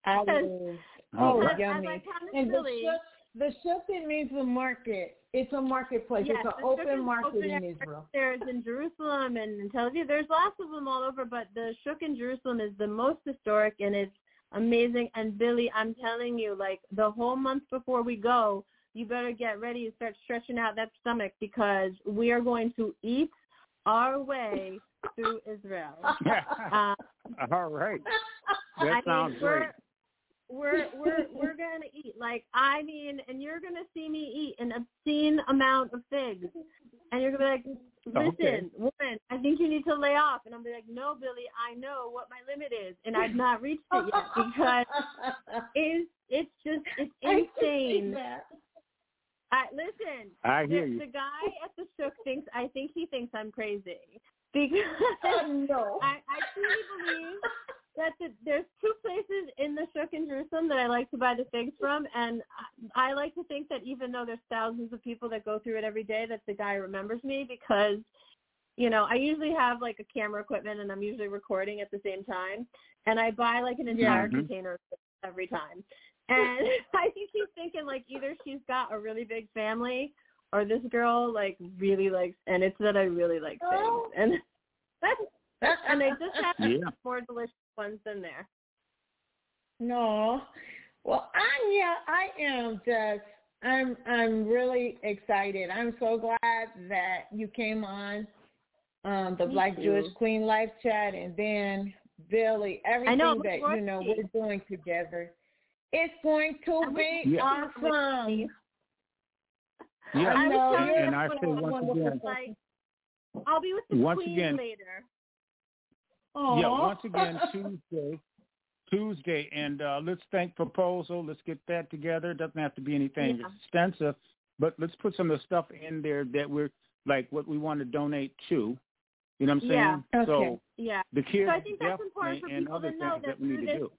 I Because- will. All Oh, right. as yummy. I And of the silly, shuk, the shuk it means a market. It's a marketplace. Yes, it's an open is market open in Israel. There's in Jerusalem and in Tel Aviv. There's lots of them all over, but the Shuk in Jerusalem is the most historic and it's amazing. And Billy, I'm telling you, like the whole month before we go, you better get ready to start stretching out that stomach because we are going to eat our way through Israel. Uh, All right. I That mean, sounds we're, great. We're we're we're gonna eat like I mean, and you're gonna see me eat an obscene amount of figs, and you're gonna be like, listen, Okay. woman, I think you need to lay off, and I'm be like, no, Billy, I know what my limit is, and I've not reached it yet because it's it's just it's I insane. That. I, listen, I the, you. the guy at the shuk thinks I think he thinks I'm crazy because Oh, no. I, I truly believe that the, there's two places in the Shuk in Jerusalem that I like to buy the figs from, and I, I like to think that even though there's thousands of people that go through it every day, that the guy remembers me because, you know, I usually have like a camera equipment and I'm usually recording at the same time, and I buy like an entire Mhm. container every time, and I think he's thinking like either she's got a really big family or this girl like really likes, and it's that I really like figs, Oh. and that's and they just have Yeah. more delicious ones than there. No. Well, I yeah, I am just I'm I'm really excited. I'm so glad that you came on um the Me Black too. Jewish Queen live chat and then Billy, everything know, that you know we're doing together. It's going to be Yeah. awesome. Yeah, I know, telling you're and I a say wonderful once person. again, Like, I'll be with the Once queen again- later. Aw. yeah, once again Tuesday, Tuesday, and uh, let's thank proposal. Let's get that together. It doesn't have to be anything Yeah. extensive, but let's put some of the stuff in there that we're like what we want to donate to. You know what I'm saying? Yeah. Okay. So Yeah. the kids So I think that's important for people to know that that we need through to do.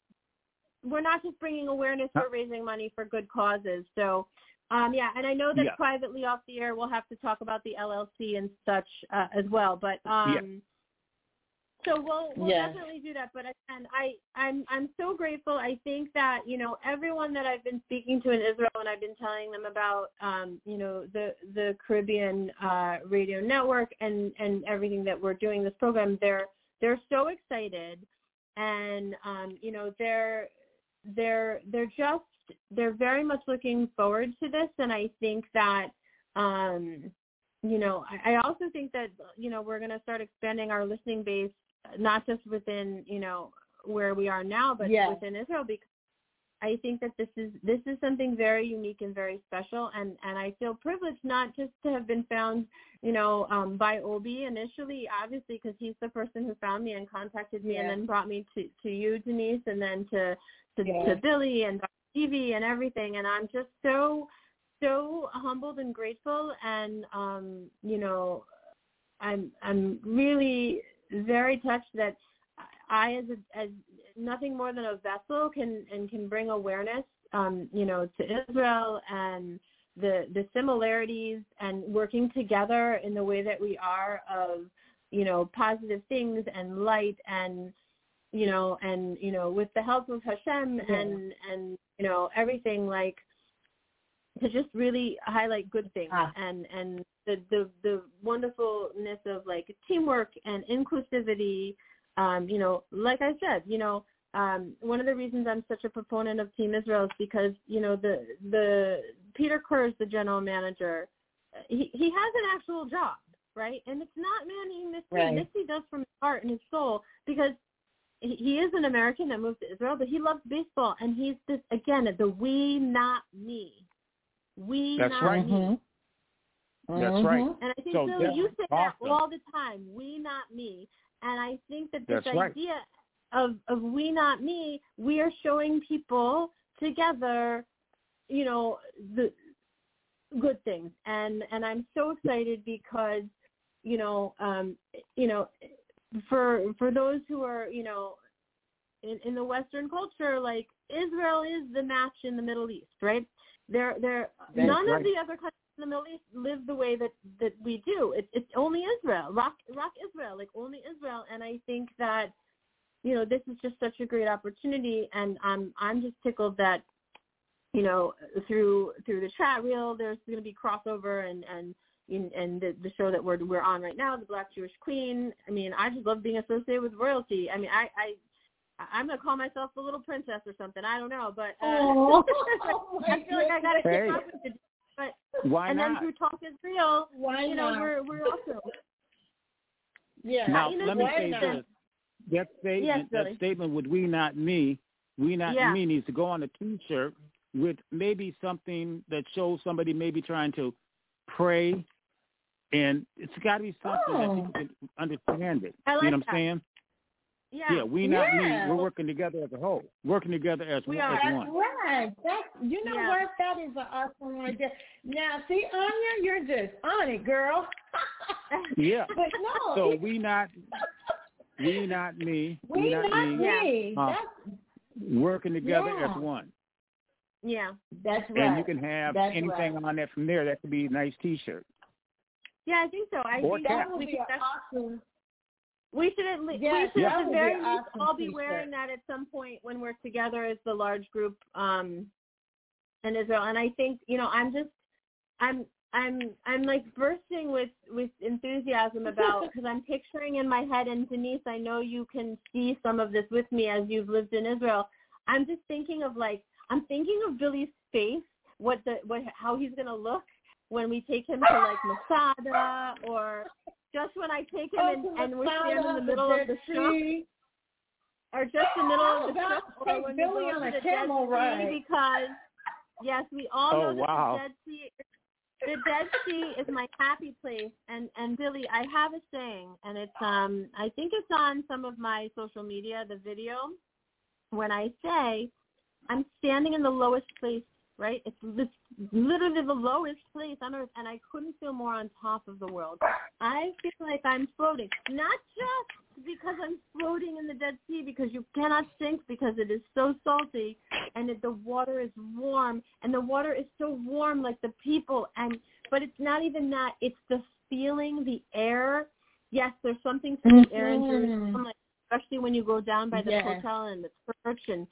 We're not just bringing awareness, we're raising money for good causes. So, um, yeah, and I know that Yeah. privately off the air we'll have to talk about the LLC and such uh, as well. But um, so we'll we'll Yeah. definitely do that. But again, I I'm I'm so grateful. I think that you know everyone that I've been speaking to in Israel and I've been telling them about um, you know the the Caribbean uh, radio network and and everything that we're doing this program. They're they're so excited, and um, you know they're they're they're just they're very much looking forward to this, and I think that um, you know I, I also think that you know we're going to start expanding our listening base not just within you know where we are now, but Yeah. within Israel because I think that this is this is something very unique and very special, and and I feel privileged not just to have been found, you know, um, by Obi initially, obviously because he's the person who found me and contacted me, and then brought me to to you, Denise, and then to to, Yeah. to Billy and Stevie and everything, and I'm just so so humbled and grateful, and um, you know, I'm I'm really very touched that I as a, as nothing more than a vessel can and can bring awareness um you know to Israel and the the similarities and working together in the way that we are of you know positive things and light and you know and you know with the help of Hashem Yeah. and and you know everything like to just really highlight good things Ah. and and the the the wonderfulness of like teamwork and inclusivity um you know like i said you know um one of the reasons i'm such a proponent of team israel is because you know the the peter kurz is the general manager he he has an actual job right and it's not managing this Right. team does from his heart and his soul because he he is an American that moved to Israel, but he loves baseball, and he's this again the we not me, we That's not right. me. Mhm. That's right. Mhm. And I think So Billy, that's you say that all the time, we not me. And I think that this That's right. idea of of we not me, we are showing people together, you know, the good things. And and I'm so excited because, you know, um, you know, for for those who are, you know, in, in the Western culture, like Israel is the match in the Middle East, right? They're they're That's none right. of the other countries in the Middle East live the way that that we do. It, it's only Israel, rock rock Israel, like only Israel. And I think that you know this is just such a great opportunity, and I'm I'm just tickled that you know through through the chat reel there's going to be crossover and and in, and the, the show that we're we're on right now, the Black Jewish Queen. I mean, I just love being associated with royalty. I mean, I I I'm gonna call myself the little princess or something. I don't know, but uh, Oh, oh I feel like I gotta Hey. keep up with it. But Why and then not? through Talk is Real, Why you know, not? we're we're also yeah. Now, you let me say not? this. That statement, Yes, that Billy. statement would "we not me," "we not Yeah. me" needs to go on a T-shirt with maybe something that shows somebody maybe trying to pray, and it's got to be something that Oh. people can understand it. I like you know what that. I'm saying? Yeah. Yeah, we not Yeah. me. We're working together as a whole. Working together as We one. are. As That's one. right. That's you know Yeah. what? That is an awesome idea. Now, see, Anya, you're just on it, girl. Yeah. but no, So it- we not we not me. we not me. me. Uh, That's Working together Yeah. as one. yeah. that's right. And you can have That's anything right. on that from there. That could be a nice T-shirt. Yeah, I think so. I Or think cat. that that would be should an def- awesome. We should at least Yes, we should at the very least awesome all be t-shirt. wearing that at some point when we're together as the large group um in Israel. And I think, you know, I'm just I'm I'm I'm like bursting with with enthusiasm about because I'm picturing in my head and Denise, I know you can see some of this with me as you've lived in Israel. I'm just thinking of like I'm thinking of Billy's face, what the what how he's gonna look when we take him to like Masada or just when I take him Oh, and, and we're standing in the the middle of the shop Sea. or just the middle Oh, of the God, shop or when Billy we go on to a the camel Dead ride. Sea because yes, we all Oh, know that wow. the Dead Sea the Dead Sea is my happy place and and Billy, I have a saying and it's um I think it's on some of my social media, the video when I say I'm standing in the lowest place, right? It's this literally the lowest place on earth and I couldn't feel more on top of the world. I feel like I'm floating. Not just because I'm floating in the Dead Sea because you cannot sink because it is so salty and it, the water is warm and the water is so warm like the people and but it's not even that it's the feeling the air yes there's something to the air in. Jerusalem like, especially when you go down by the hotel and the church and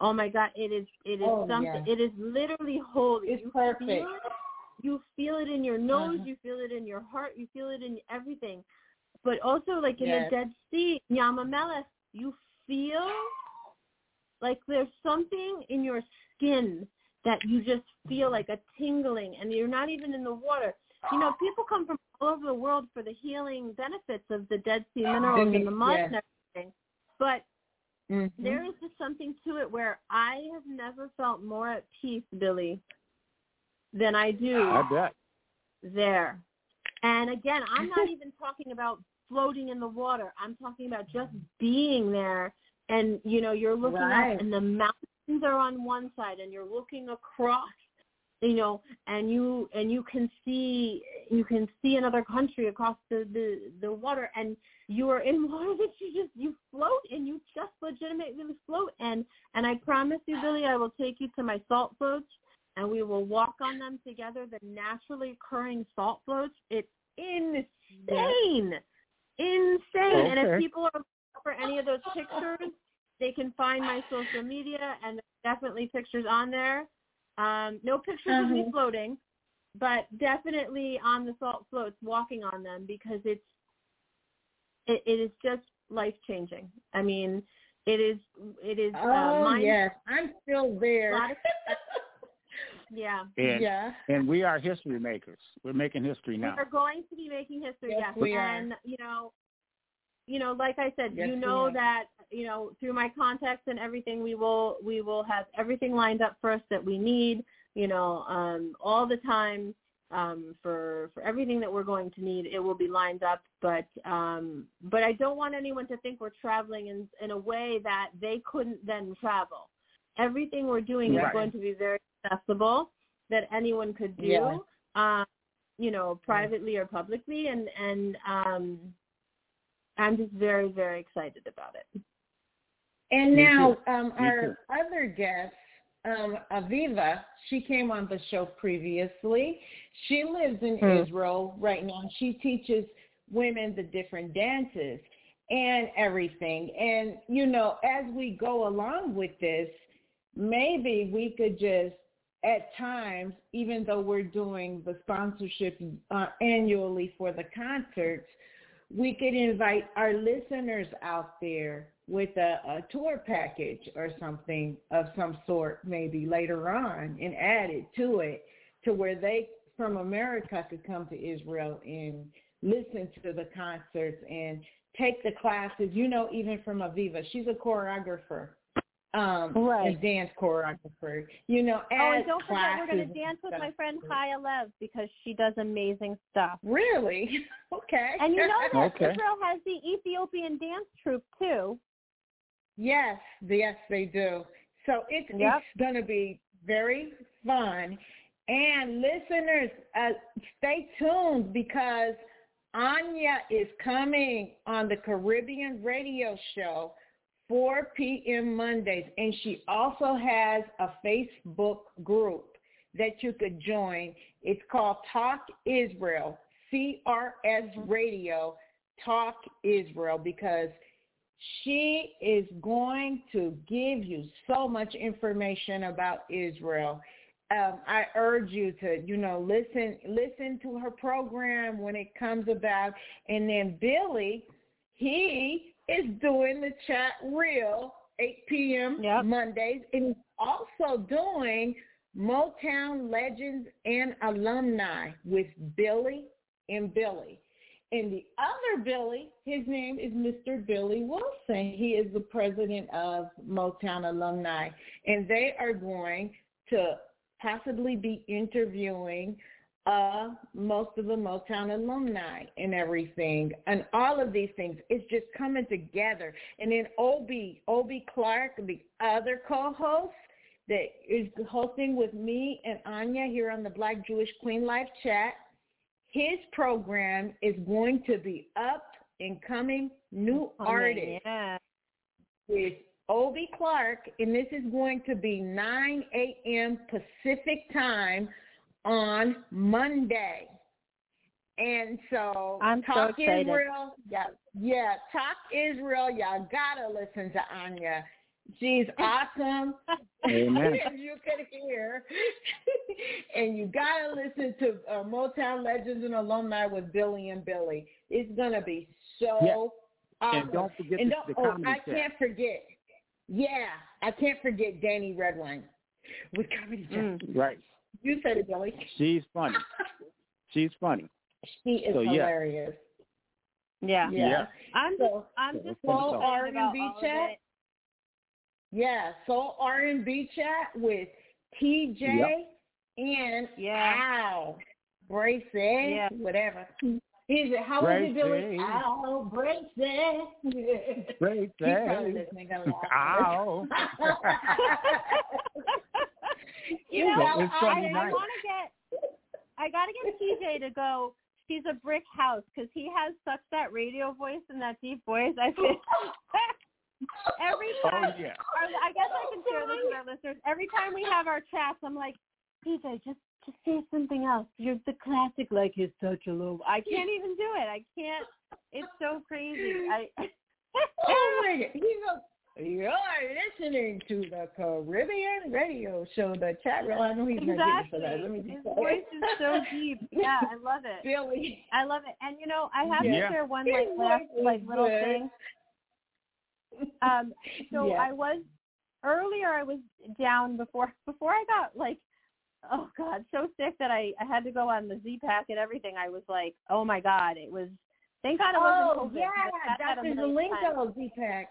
oh my god it is it is Oh, something yeah. it is literally holy It's you perfect. feel it you feel it in your nose Uh-huh. you feel it in your heart you feel it in everything but also like in Yes. the Dead Sea, Yam HaMelach, you feel like there's something in your skin that you just feel like a tingling and you're not even in the water. You know, people come from all over the world for the healing benefits of the Dead Sea minerals and the mud Yes. and everything. But Mhm. there is just something to it where I have never felt more at peace, Billy, than I do I bet. there. And again, I'm not even talking about floating in the water. I'm talking about just being there. And you know, you're looking Right. up, and the mountains are on one side, and you're looking across. You know, and you and you can see you can see another country across the the the water, and you are in water that you just you float and you just legitimately float. And and I promise you, Billy, I will take you to my salt floats and we will walk on them together. The naturally occurring salt floats. It's insane, insane. And if people are looking for any of those pictures, they can find my social media, and definitely pictures on there. Um, no pictures of me floating, but definitely on the salt floats, walking on them because it's it, it is just life changing. I mean, it is it is. Oh uh, mind- yes, I'm still there. yeah. And yeah. and we are history makers. We're making history now. We are going to be making history, Yes, yes. we are. and you know, you know, like I said, Yes, you know that you know through my contacts and everything, we will we will have everything lined up for us that we need. You know, um, all the time um, for for everything that we're going to need, it will be lined up. But um, but I don't want anyone to think we're traveling in in a way that they couldn't then travel. Everything we're doing Right. is going to be very accessible that anyone could do. Yeah. Um, you know, privately or publicly, and and um, I'm just very very excited about it. And now, um, our other guest, um, Aviva, she came on the show previously. She lives in Hmm. Israel right now. She teaches women the different dances and everything. And, you know, as we go along with this, maybe we could just, at times, even though we're doing the sponsorship uh, annually for the concerts, we could invite our listeners out there with a, a tour package or something of some sort maybe later on and add it to it to where they from America could come to Israel and listen to the concerts and take the classes, you know, even from Aviva. She's a choreographer. Um Right. a dance choreographer. You know, Oh, and don't forget, we're gonna dance with my friend Kaya Lev because she does amazing stuff. Really? Okay. And you know that Okay. Israel has the Ethiopian dance troupe too. Yes, yes, they do. So it's Yep. it's going to be very fun. And listeners, uh, stay tuned because Anya is coming on the Caribbean Radio Show 4 p.m. Mondays, and she also has a Facebook group that you could join. It's called Talk Israel, CRS Radio, Talk Israel, because she is going to give you so much information about Israel. Um, I urge you to, you know, listen listen to her program when it comes about. And then Billy, he is doing the chat reel 8 p.m. Yep. Mondays, and also doing Motown Legends and Alumni with Billy and Billy. And the other Billy, his name is Mr. Billy Wilson. He is the president of Motown Alumni. And they are going to possibly be interviewing uh, most of the Motown alumni and everything. And all of these things, it's just coming together. And then Obi, Obi Clark, the other co-host that is hosting with me and Anya here on the Black Jewish Queen Live Chat, his program is going to be up and coming new oh, artists Yeah. with Obi Clark, and this is going to be 9 a.m. Pacific time on Monday. And so, I'm so Talk excited. Israel, yeah, yeah, Talk Israel, y'all gotta listen to Anya. She's awesome. Amen. You can hear. and you gotta listen to uh, Motown Legends and Alumni with Billy and Billy. It's gonna be so Yeah. awesome. And don't forget And don't- the oh, comedy I chat. can't forget. Yeah, I can't forget Danny Redwine with Comedy Chat. Mm. Right. You said it, Billy. She's funny. She's funny. She is So, yeah. hilarious. Yeah. Yeah. Yeah. I'm just So, I'm Yeah, just that's Soul R and B all chat. It. Yeah, Soul R and B chat with TJ Yep. and Yeah. Al Bracy, Yeah. whatever. He's how was it, Billy? Bracy. Al Bracy. Great He's probably listening. gonna. Ow. you You know, know, It's I, Sunday I want to get, I got to get TJ to go. She's a brick house because he has such that radio voice and that deep voice. I feel every Oh time. yeah. or I guess I can share this with our listeners. Every time we have our chats, I'm like, TJ, just just say something else. You're the classic, like he's such a low. I can't even do it. I can't. It's so crazy. I. oh my god, he's a You're listening to the Caribbean Radio Show. The chat room. I know he's exactly. not for that. Let me His just say voice is so deep. Yeah, I love it. Billy. I love it. And you know, I have Yeah. to share one like last like little thing. Um, so Yeah. I was earlier. I was down before before I got like, oh god, so sick that I I had to go on the Z pack and everything. I was like, oh my god, it was. Thank God it wasn't Oh COVID. yeah, because I've had that Dr. a million times. Zelenko, Deepak.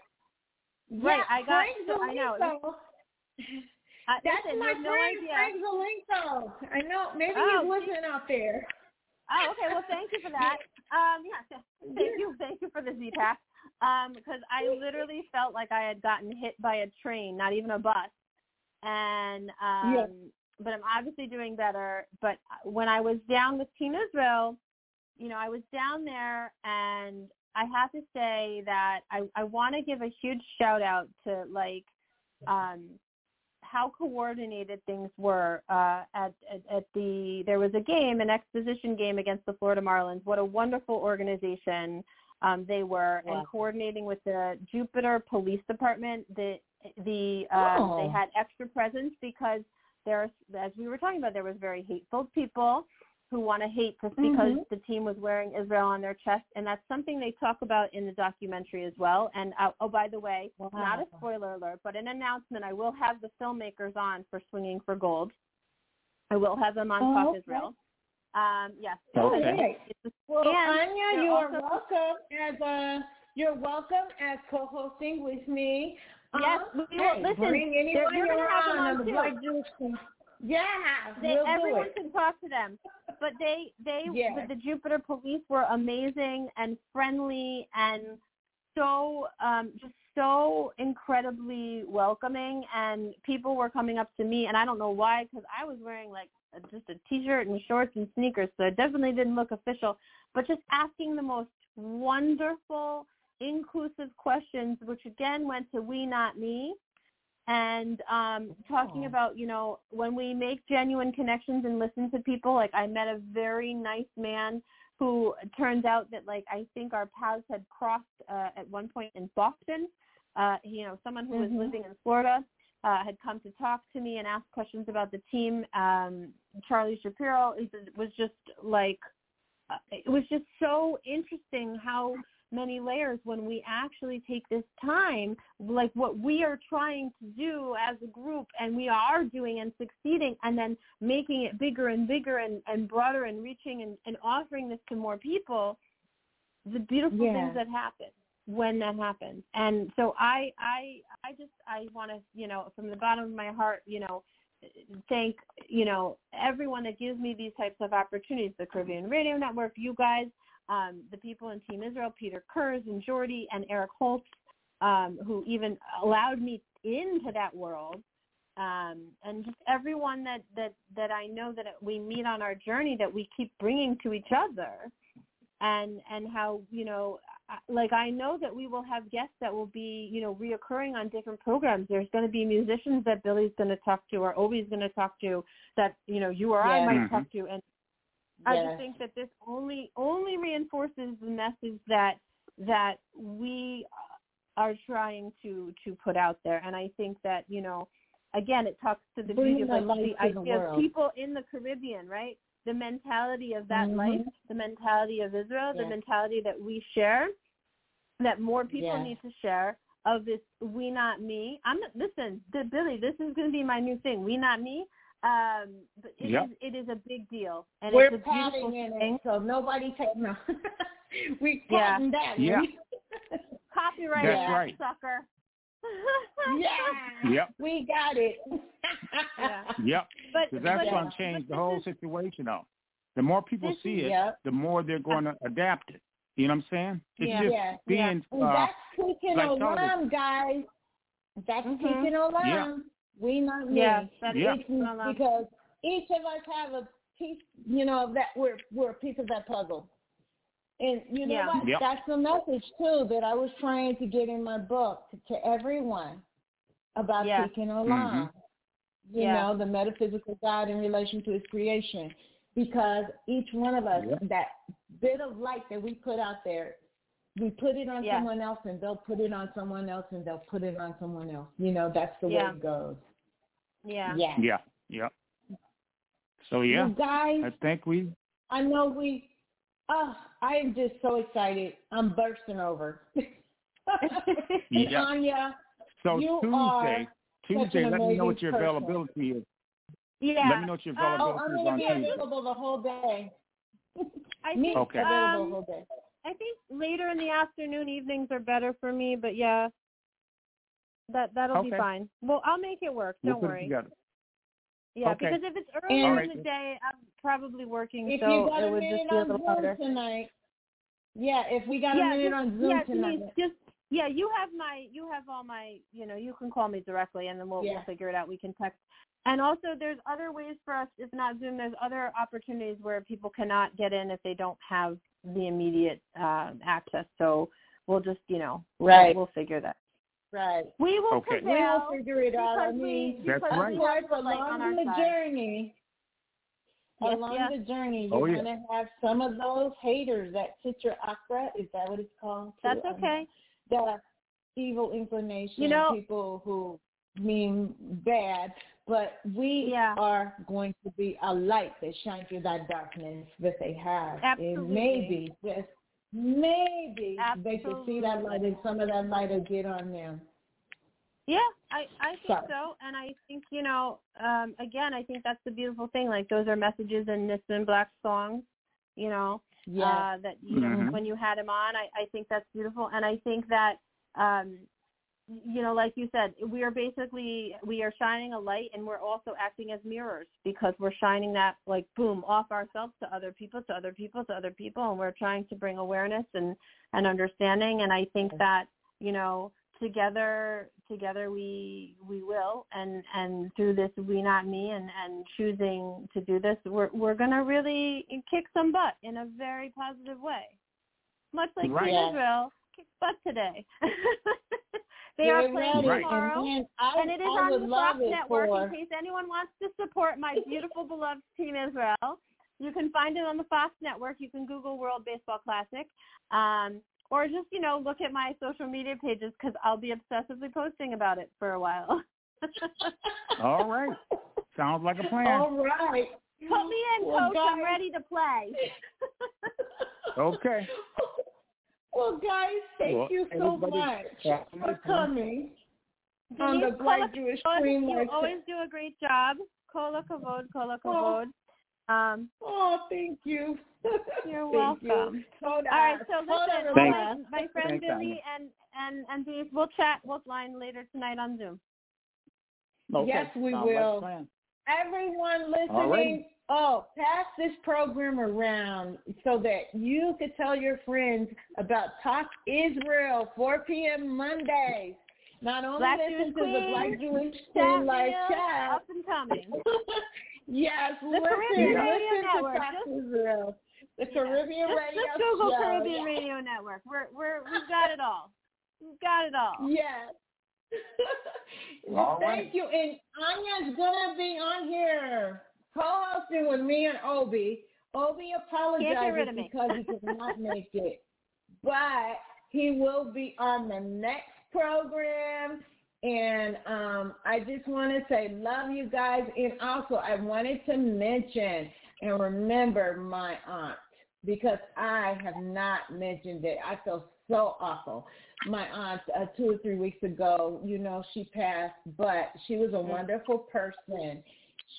Right, Yeah, I got- so I know. I, That's listen, my have no friend idea. Frank Zelenko. I know. Maybe Oh, he's listening out there. Oh, okay. Well, thank you for that. Um, yeah, th- thank you, thank you for the Z pack. Um, because I literally felt like I had gotten hit by a train, not even a bus. And um, Yeah. but I'm obviously doing better. But when I was down with Team Israel, you know, I was down there, and I have to say that I I want to give a huge shout out to like um how coordinated things were uh, at, at at the there was a game, an exposition game against the Florida Marlins. What a wonderful organization um, they were, Wow. and coordinating with the Jupiter Police Department. The the um, Oh. they had extra presence because there, as we were talking about, there was very hateful people who want to hate just because Mhm. the team was wearing Israel on their chest, and that's something they talk about in the documentary as well. And uh, oh, by the way, not a spoiler alert, but an announcement. I will have the filmmakers on for Swinging for Gold. I will have them on Oh, Talk okay. Israel. Um, yes. Oh, Okay. It's a- Well, and Anya, you are also- welcome as uh, you're welcome as co-hosting with me. Yes, Uh, we will- hey, listen, bring they're- anyone you're gonna have them want on the too. Black Jewish Yeah, they, we'll everyone can talk to them. But they, they, Yeah. the, the Jupiter police were amazing and friendly and so, um, just so incredibly welcoming. And people were coming up to me, and I don't know why, because I was wearing like a, just a t-shirt and shorts and sneakers, so it definitely didn't look official. But just asking the most wonderful, inclusive questions, which again went to we, not me and um talking Oh. about you know when we make genuine connections and listen to people like i met a very nice man who turns out that like i think our paths had crossed uh, at one point in boston uh you know someone who was Mhm. living in florida uh had come to talk to me and ask questions about the team um charlie shapiro it was just like uh, it was just so interesting how many layers when we actually take this time, like what we are trying to do as a group and we are doing and succeeding and then making it bigger and bigger and, and broader and reaching and, and offering this to more people, the beautiful Yeah. things that happen when that happens. And so I I I just I want to, you know, from the bottom of my heart, you know, thank, you know, everyone that gives me these types of opportunities, the Caribbean Radio Network, you guys, um, the people in Team Israel, Peter Kurz and Jordy and Eric Holtz, um, who even allowed me into that world. Um, and just everyone that, that, that I know that we meet on our journey that we keep bringing to each other and, and how, you know, like I know that we will have guests that will be, you know, reoccurring on different programs. There's going to be musicians that Billy's going to talk to or Obi's going to talk to that, you know, you or I Yeah. might Mhm. talk to. And I just think that this only only reinforces the message that that we are trying to to put out there, and I think that you know, again, it talks to the Bring beauty of the like the the idea of people in the Caribbean, right? The mentality of that Mhm. life, the mentality of Israel, the mentality that we share, that more people Yeah. need to share of this we not me. I'm not, listen, the, Billy, this is going to be my new thing. We not me. Um, but it is Yep. it is a big deal, and We're it's a beautiful padding in thing. it, so nobody take no. we Yeah. cutting that Yeah. Copyright That's that right. sucker. Yeah. Yep. We got it. Yeah. Yep. But, Because that's but, going to change the whole situation, though. The more people this see it, Yep. the more they're going to adapt it. You know what I'm saying? It's Yeah. just Yeah. being And uh, that's taking like alarm, television. guys. That's Mhm. taking alarm. We not me. Yeah, that is Yeah. Taking alarm. because each of us have a piece, you know, that we're we're a piece of that puzzle. And you know Yeah. what? Yep. That's the message too that I was trying to get in my book to, to everyone about Yeah. taking alarm. Mm-hmm. You Yeah. know, the metaphysical God in relation to his creation. Because each one of us, Yep. that bit of light that we put out there we put it on Yeah. someone else and they'll put it on someone else and they'll put it on someone else. You know, that's the Yeah. way it goes. Yeah. Yeah. Yeah. Yeah. So yeah, Well, guys, I think we. I know we. Oh, I am just so excited. I'm bursting over. and Yeah. Anya, So you Tuesday, are Tuesday, let me know what your person. availability is. Yeah. Let me know what your oh, availability I'm is going to on be Tuesday. available the whole day. I Me, think Okay. available the um, whole day. I think later in the afternoon, evenings are better for me. But yeah, that that'll be Okay. fine. Well, I'll make it work. Don't put it worry. Yeah, Okay. because if it's early All in the day, I'm probably working, If so you got it a would minute just be a little harder. tonight, yeah. If we got yeah, a minute just, on Zoom yeah, tonight, just yeah, you have my you have all my you know you can call me directly and then we'll Yeah. we'll figure it out. We can text. And also, there's other ways for us, if not Zoom. There's other opportunities where people cannot get in if they don't have the immediate uh, access. So we'll just you know Right. we'll, we'll figure that. Right? We will Okay. prevail We'll figure it out. I mean, we That's because right. we Of course, have on along the side. journey, Yes, along yes. the journey, Oh, you're yeah. gonna have some of those haters that yetzer hara. Is that what it's called? That's I don't okay. know. The evil inclination, You know- people who mean bad, but we Yeah. are going to be a light that shines through that darkness that they have. Absolutely. And maybe, just maybe, they should see that light, and some of that light will get on them. Yeah, I I think Sorry. so, and I think you know, um, again, I think that's the beautiful thing. Like those are messages in Nissim Black songs, you know, Yeah. uh, that you know Mhm. when you had him on. I I think that's beautiful, and I think that um, you know, like you said, we are basically we are shining a light, and we're also acting as mirrors because we're shining that like boom off ourselves to other people, to other people, to other people, and we're trying to bring awareness and and understanding. And I think that you know together together we we will. And and through this we not me and and choosing to do this we're we're going to really kick some butt in a very positive way. Much like Right. Israel kicks butt today they Get are playing ready. tomorrow And, I, and it is I on the Fox Network for, in case anyone wants to support my beautiful beloved Team Israel. You can find it on the Fox Network. You can Google World Baseball Classic. Um, or just, you know, look at my social media pages because I'll be obsessively posting about it for a while. All right. Sounds like a plan. All right. Put me in, Well, coach. I'm ready to play. Okay. Well, guys, thank Well, you so much for coming on the Black Kola- Jewish Kola, Queen you Life. always do a great job. Kol hakavod, kola Oh. Um, Oh, thank you. You're Thank you. welcome. Hold All right, so Hold listen, my, my friend Thanks, Billy and and and Denise, we'll chat, we'll line later tonight on Zoom. Okay. Yes, we Sounds will. plan. Everyone listening, Alrighty. Oh, pass this program around so that you could tell your friends about Talk Israel, 4 p.m. Mondays. Not only Black listen Jewish to the Queen, Black Jewish Chat Queen Live chat. up and coming. yes, The listen, Caribbean listen Radio to Network. Talk Just- Israel. The Caribbean just, Radio just Google Show. Caribbean yes. Radio Network. We're we're we've got it all. We've got it all. Yes. well, All thank right. you. And Anya's gonna be on here co-hosting with me and Obi. Obi Can't get rid apologizes because he could not make it, but he will be on the next program. And um, I just want to say, love you guys. And also, I wanted to mention and remember my aunt because I have not mentioned it. I feel so awful. My aunt, uh, two or three weeks ago, you know, she passed, but she was a wonderful person.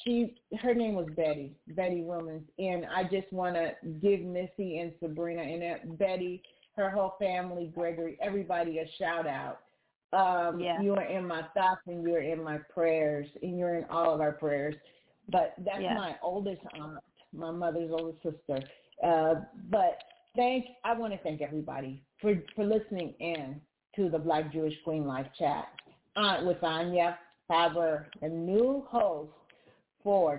She, her name was Betty, Betty Williams, and I just want to give Missy and Sabrina and uh, Betty, her whole family, Gregory, everybody a shout out. Um, Yeah. You are in my thoughts and you're in my prayers, and you're in all of our prayers. But that's Yeah. my oldest aunt, my mother's oldest sister. Uh, but thank I want to thank everybody for for listening in to the Black Jewish Queen Live Chat uh, with Anya Farber, a new host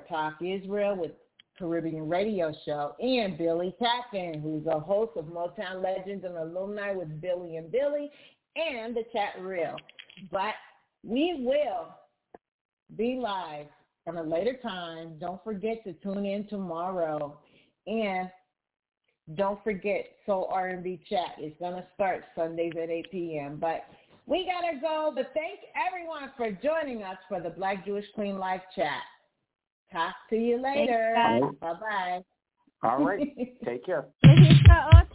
Talk Israel with Caribbean Radio Show, and Billy Tappan, who's a host of Motown Legends and Alumni with Billy and Billy, and the chat reel. But we will be live at a later time. Don't forget to tune in tomorrow. And don't forget Soul R&B Chat. is going to start Sundays at 8 p.m. But we got to go. But thank everyone for joining us for the Black Jewish Queen Live Chat. Talk to you later. Bye bye. All right. Take care.